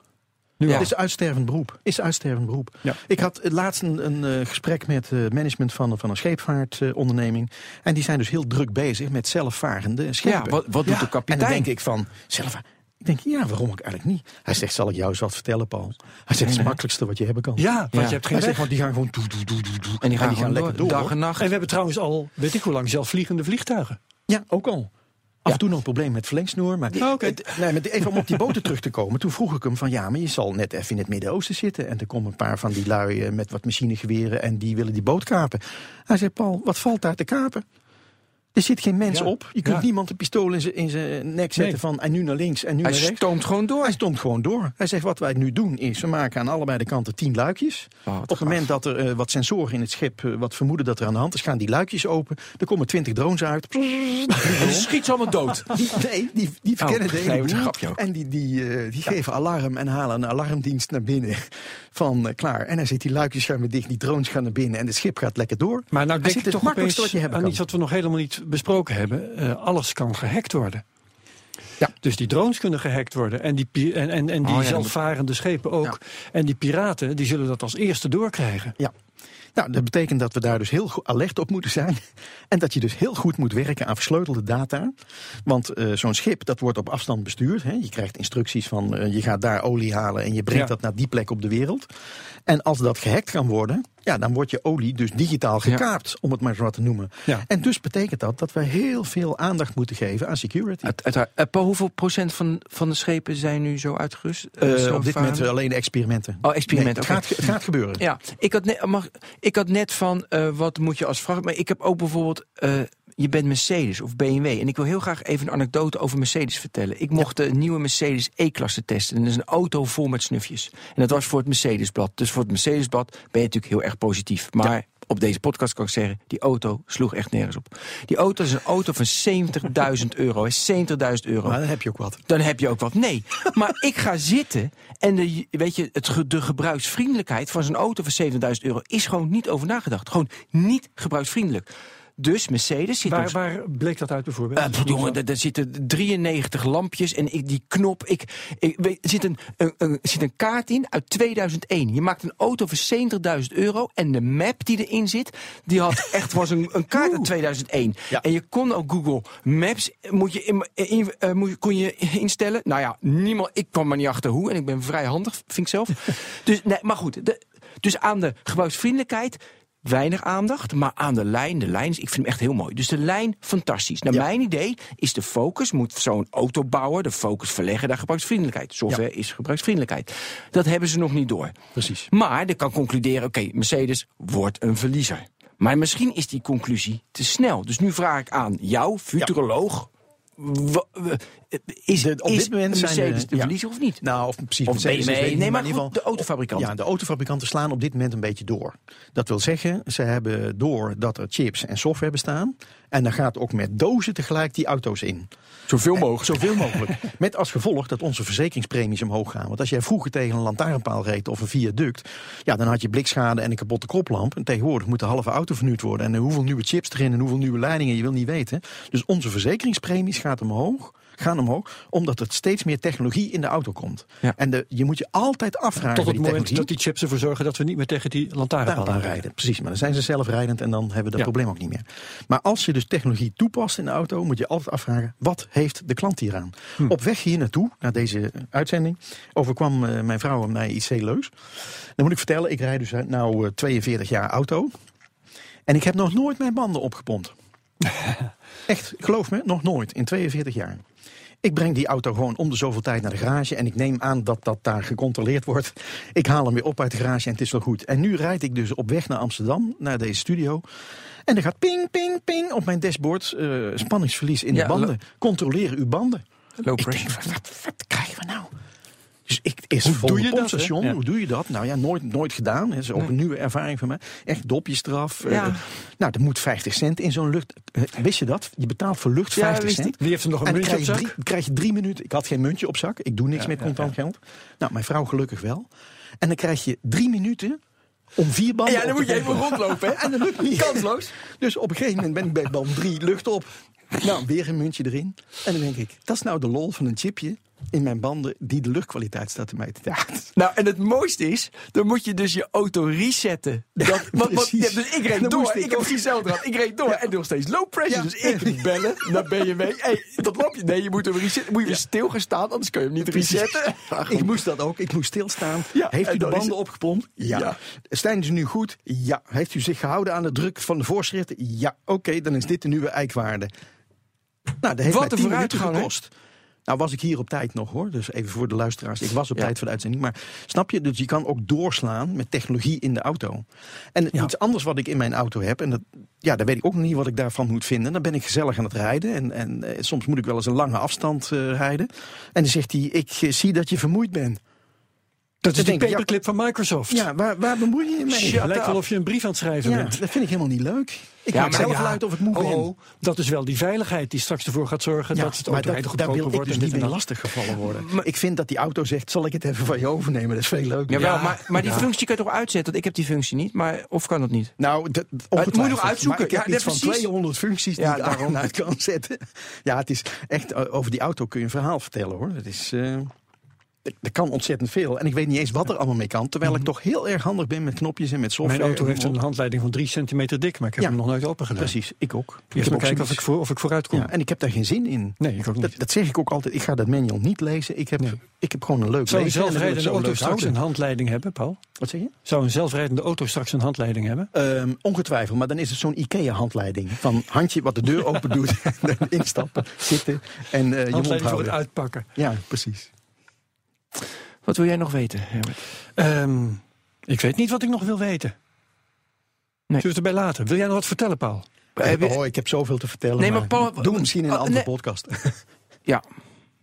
Nu, Het is uitstervend beroep. Is uitstervend beroep. Ja. Ik had laatst een, een uh, gesprek met uh, management van, van een scheepvaartonderneming. Uh, en die zijn dus heel druk bezig met zelfvarende schepen. Ja, wat, wat doet de kapitein? En dan denk ik van, zelf, ik denk, ja, waarom ik eigenlijk niet? Hij zegt, zal ik jou eens wat vertellen, Paul? Hij zegt, het, het makkelijkste wat je hebben kan. Ja, want ja. je hebt geen Hij zegt, want die gaan gewoon doe, doe, doe, doe, doe. En die gaan, en die gaan lekker door, dag en nacht. En we hebben trouwens al, weet ik hoe lang, zelfvliegende vliegtuigen. Ja, ook al. Af en toe nog een probleem met verlengsnoer. Maar oh, okay. het, nee, met, even om op die boten terug te komen. Toen vroeg ik hem van ja, maar je zal net even in het Midden-Oosten zitten. En er komen een paar van die lui eh, met wat machinegeweren en die willen die boot kapen. Hij zei, Paul, wat valt daar te kapen? Er zit geen mens Ja, op. Je kunt ja. niemand een pistool in zijn- nek zetten Nee. van en nu naar links en nu Hij naar rechts. stoomt gewoon door. Hij stoomt gewoon door. Hij zegt, wat wij nu doen is, we maken aan allebei de kanten tien luikjes. Oh, Op het moment dat er eh, wat sensoren in het schip eh, wat vermoeden dat er aan de hand is, gaan die luikjes open. Er komen twintig drones uit. *laughs* En schiet ze allemaal dood. *laughs* Die, nee, die, die verkennen Oh, de hele grapje ook. En die, die, eh, die geven alarm en halen een alarmdienst naar binnen. Van eh, klaar. En dan zit die luikjes gaan weer dicht, die drones gaan naar binnen en het schip gaat lekker door. Maar nou denk ik het toch wat je hebben aan kan. iets wat we nog helemaal niet besproken hebben. Eh, alles kan gehackt worden. Ja. Dus die drones kunnen gehackt worden. En die, en, en, en die Oh ja, zelfvarende schepen ook. Ja. En die piraten die zullen dat als eerste doorkrijgen. Ja. Nou, dat betekent dat we daar dus heel alert op moeten zijn. *laughs* En dat je dus heel goed moet werken aan versleutelde data. Want eh, zo'n schip, dat wordt op afstand bestuurd. Hè. Je krijgt instructies van eh, je gaat daar olie halen en je brengt Ja. dat naar die plek op de wereld. En als dat gehackt kan worden, ja, dan wordt je olie dus digitaal gekaapt, om het maar zo wat te noemen. Ja. En dus betekent dat dat wij heel veel aandacht moeten geven aan security. Uit, uiteraard. Eh, hoeveel procent van, van de schepen zijn nu zo uitgerust? Zo op dit varen? moment alleen experimenten. Oh, experimenten, Nee, het, gaat, het gaat gebeuren. Ja, ik had net, mag, ik had net van wat moet je als vraag. Maar ik heb ook bijvoorbeeld. Je bent Mercedes of BMW. En ik wil heel graag even een anekdote over Mercedes vertellen. Ik mocht de nieuwe Mercedes E-klasse testen. En dat is een auto vol met snufjes. En dat was voor het Mercedesblad. Dus voor het Mercedesblad ben je natuurlijk heel erg positief. Maar op deze podcast kan ik zeggen, die auto sloeg echt nergens op. Die auto is een auto van 70.000 *laughs* euro. hè, 70.000 euro Maar dan heb je ook wat. dan heb je ook wat. Nee, *laughs* maar ik ga zitten en de, weet je, het, de gebruiksvriendelijkheid van zo'n auto van 70.000 euro is gewoon niet over nagedacht. Gewoon niet gebruiksvriendelijk. Dus Mercedes zit Waar, waar bleek dat uit bijvoorbeeld? eh, jongen, er, er zitten 93 lampjes en ik, die knop. Ik, ik, er, zit een, een, een, zit een kaart in uit 2001. Je maakt een auto voor 70.000 euro en de map die erin zit, die had *laughs* echt was een, een kaart uit 2001. Ja. En je kon ook Google Maps moet je in, in- eh, moet kon je instellen. Nou ja, niemand. Ik kwam maar niet achter hoe en ik ben vrij handig, vind ik zelf. *laughs* dus nee, maar goed. De, dus aan de gebruiksvriendelijkheid weinig aandacht, maar aan de lijn, de lijn, ik vind hem echt heel mooi. Dus de lijn, fantastisch. Naar Ja. mijn idee is de focus, moet zo'n autobouwer de focus verleggen naar gebruiksvriendelijkheid. Zover is gebruiksvriendelijkheid. Dat hebben ze nog niet door. Precies. Maar je kan concluderen, oké, Mercedes wordt een verliezer. Maar misschien is die conclusie te snel. Dus nu vraag ik aan jou, futuroloog. Is, De- op is dit moment zijn de- te ja. verliezen of niet? Nou, of precies. Of BMW. Nee, maar in ieder goed, de autofabrikanten. Ja, de autofabrikanten slaan op dit moment een beetje door. Dat wil zeggen, ze hebben door dat er chips en software bestaan. En dan gaat ook met dozen tegelijk die auto's in. Zoveel En Zoveel mogelijk. *laughs* Met als gevolg dat onze verzekeringspremies omhoog gaan. Want als jij vroeger tegen een lantaarnpaal reed of een viaduct... ja, dan had je blikschade en een kapotte koplamp. En tegenwoordig moet de halve auto vernieuwd worden. En hoeveel nieuwe chips erin en hoeveel nieuwe leidingen, je wil niet weten. Dus onze verzekeringspremies gaat omhoog, gaan omhoog... omdat er steeds meer technologie in de auto komt. Ja. En de, je moet je altijd afvragen... Tot het die moment dat die chips ervoor zorgen dat we niet meer tegen die lantaarnpaal dan aanrijden. rijden. Precies, maar dan zijn ze zelfrijdend en dan hebben we dat Ja. probleem ook niet meer. Maar als je dus technologie toepast in de auto, moet je altijd afvragen: wat heeft de klant hieraan? Hm. Op weg hier naartoe, naar deze uitzending, overkwam eh, mijn vrouw en mij iets heel leuks. Dan moet ik vertellen, ik rijd dus nou eh, 42 jaar auto. En ik heb nog nooit mijn banden opgepompt. *laughs* Echt, geloof me, nog nooit in 42 jaar. Ik breng die auto gewoon om de zoveel tijd naar de garage. En ik neem aan dat dat daar gecontroleerd wordt. Ik haal hem weer op uit de garage en het is wel goed. En nu rijd ik dus op weg naar Amsterdam, naar deze studio. En er gaat ping, ping, ping op mijn dashboard. eh, spanningsverlies in Ja, de banden. Controleer uw banden. Low Ik pressure. denk, wat, wat, wat krijgen we nou? Dus ik is Hoe vol doe je dat? Ja. Hoe doe je dat? Nou ja, nooit, nooit gedaan. Dat is ook Nee. een nieuwe ervaring voor mij. Echt dopjes eraf. Eh, nou, er moet 50 cent in zo'n lucht. eh, Wist je dat? Je betaalt voor lucht Ja, 50 wist cent. Wie heeft er nog een En muntje op krijg je, zak? drie, krijg je drie minuten. Ik had geen muntje op zak. Ik doe niks met contant geld. Nou, mijn vrouw gelukkig wel. En dan krijg je drie minuten om vier banden Ja, dan moet je even rondlopen, hè? *laughs* En dat lukt niet. Kansloos. Dus op een gegeven moment ben ik bij band 3 lucht op. Nou, weer een muntje erin. En dan denk ik, dat is nou de lol van een chipje in mijn banden die de luchtkwaliteit staat te meten. Ja, Nou, en het mooiste is, dan moet je dus je auto resetten. Dat, want, want, precies. ja, dus ik reed door, ik, ik heb gehad. Ik reed door en nog steeds low pressure. Dus ik bellen naar BMW. Hey, dat loopje, nee, je moet hem resetten. Moet je weer stil gaan staan, anders kun je hem niet resetten. *laughs* ik moest dat ook. Ik moest stilstaan. Heeft u de banden opgepompt? Ja. Zijn ze nu goed? Ja. Heeft u zich gehouden aan de druk van de voorschriften? Ja. Oké, dan is dit de nieuwe eikwaarde. Nou, dat heeft Wat mij een 10 minuten hè? Nou was ik hier op tijd nog hoor. Dus even voor de luisteraars. Ik was op Ja. tijd voor de uitzending. Maar snap je? Dus je kan ook doorslaan met technologie in de auto. En Ja. iets anders wat ik in mijn auto heb. En dat, ja, daar weet ik ook nog niet wat ik daarvan moet vinden. Dan ben ik gezellig aan het rijden. En, en eh, soms moet ik wel eens een lange afstand eh, rijden. En dan zegt hij, ik eh, zie dat je vermoeid bent. Dat is ja, paperclip van Microsoft. Ja, waar, waar bemoei je je mee? Het lijkt wel of je een brief aan het schrijven Ja, bent. dat vind ik helemaal niet leuk. Ik Ja, maak maar zelf wel uit of ik moe ben. Oh, oh, dat is wel die veiligheid die straks ervoor gaat zorgen Ja, dat het maar dat, daar goedkoper wil ik wordt. dus en niet dit en mee dat. lastig gevallen worden. ik vind dat die auto zegt, zal ik het even van je overnemen? Dat is veel leuker. Jawel, maar, maar die ja. functie kun je toch uitzetten? Want ik heb die functie niet, maar of kan dat niet? Nou, dat, moet je nog uitzoeken. Maar ik heb Ja, iets van precies. 200 functies die Ja, je daarom uit kan zetten. Ja, het is echt, eh, over die auto kun je een verhaal vertellen hoor. Het is, eh, er kan ontzettend veel. En ik weet niet eens wat er allemaal mee kan. Terwijl ik toch heel erg handig ben met knopjes en met software. Mijn auto heeft een handleiding van 3 centimeter dik, maar ik heb Ja. hem nog nooit open gedaan. Precies, ik ook. Eerst maar kijken of ik, voor, of ik vooruit kom. Ja, en ik heb daar geen zin in. Nee, ik ook niet. Dat, dat zeg ik ook altijd. Ik ga dat manual niet lezen. Ik heb, Nee. ik heb gewoon een leuk Zou een zelfrijdende auto straks een houden. handleiding hebben, Paul? Wat zeg je? Zou een zelfrijdende auto straks een handleiding hebben? Ehm, ongetwijfeld, maar dan is het zo'n IKEA-handleiding. Van handje wat de deur open doet, *laughs* instappen, zitten en eh, je mond Handleiding voor het houden. uitpakken. Ja, precies. Wat wil jij nog weten, Herbert? Ehm, ik weet niet wat ik nog wil weten. Nee. Zullen we het erbij laten? Wil jij nog wat vertellen, Paul? Je- Oh, ik heb zoveel te vertellen. Nee, maar maar Paul, doe het misschien in een oh, andere nee. podcast. *laughs* Ja.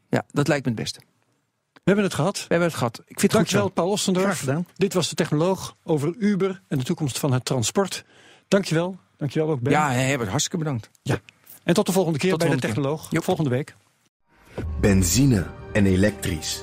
ja, dat lijkt me het beste. We hebben het gehad. We hebben het gehad. Ik vind het goed. Paul Graag Ostendorf. gedaan. Dit was de technoloog over Uber en de toekomst van het transport. Dankjewel. Dankjewel ook, Ben. Ja, Herbert, hartstikke bedankt. En tot de volgende keer Tot bij de technoloog. Volgende week. Benzine en elektrisch.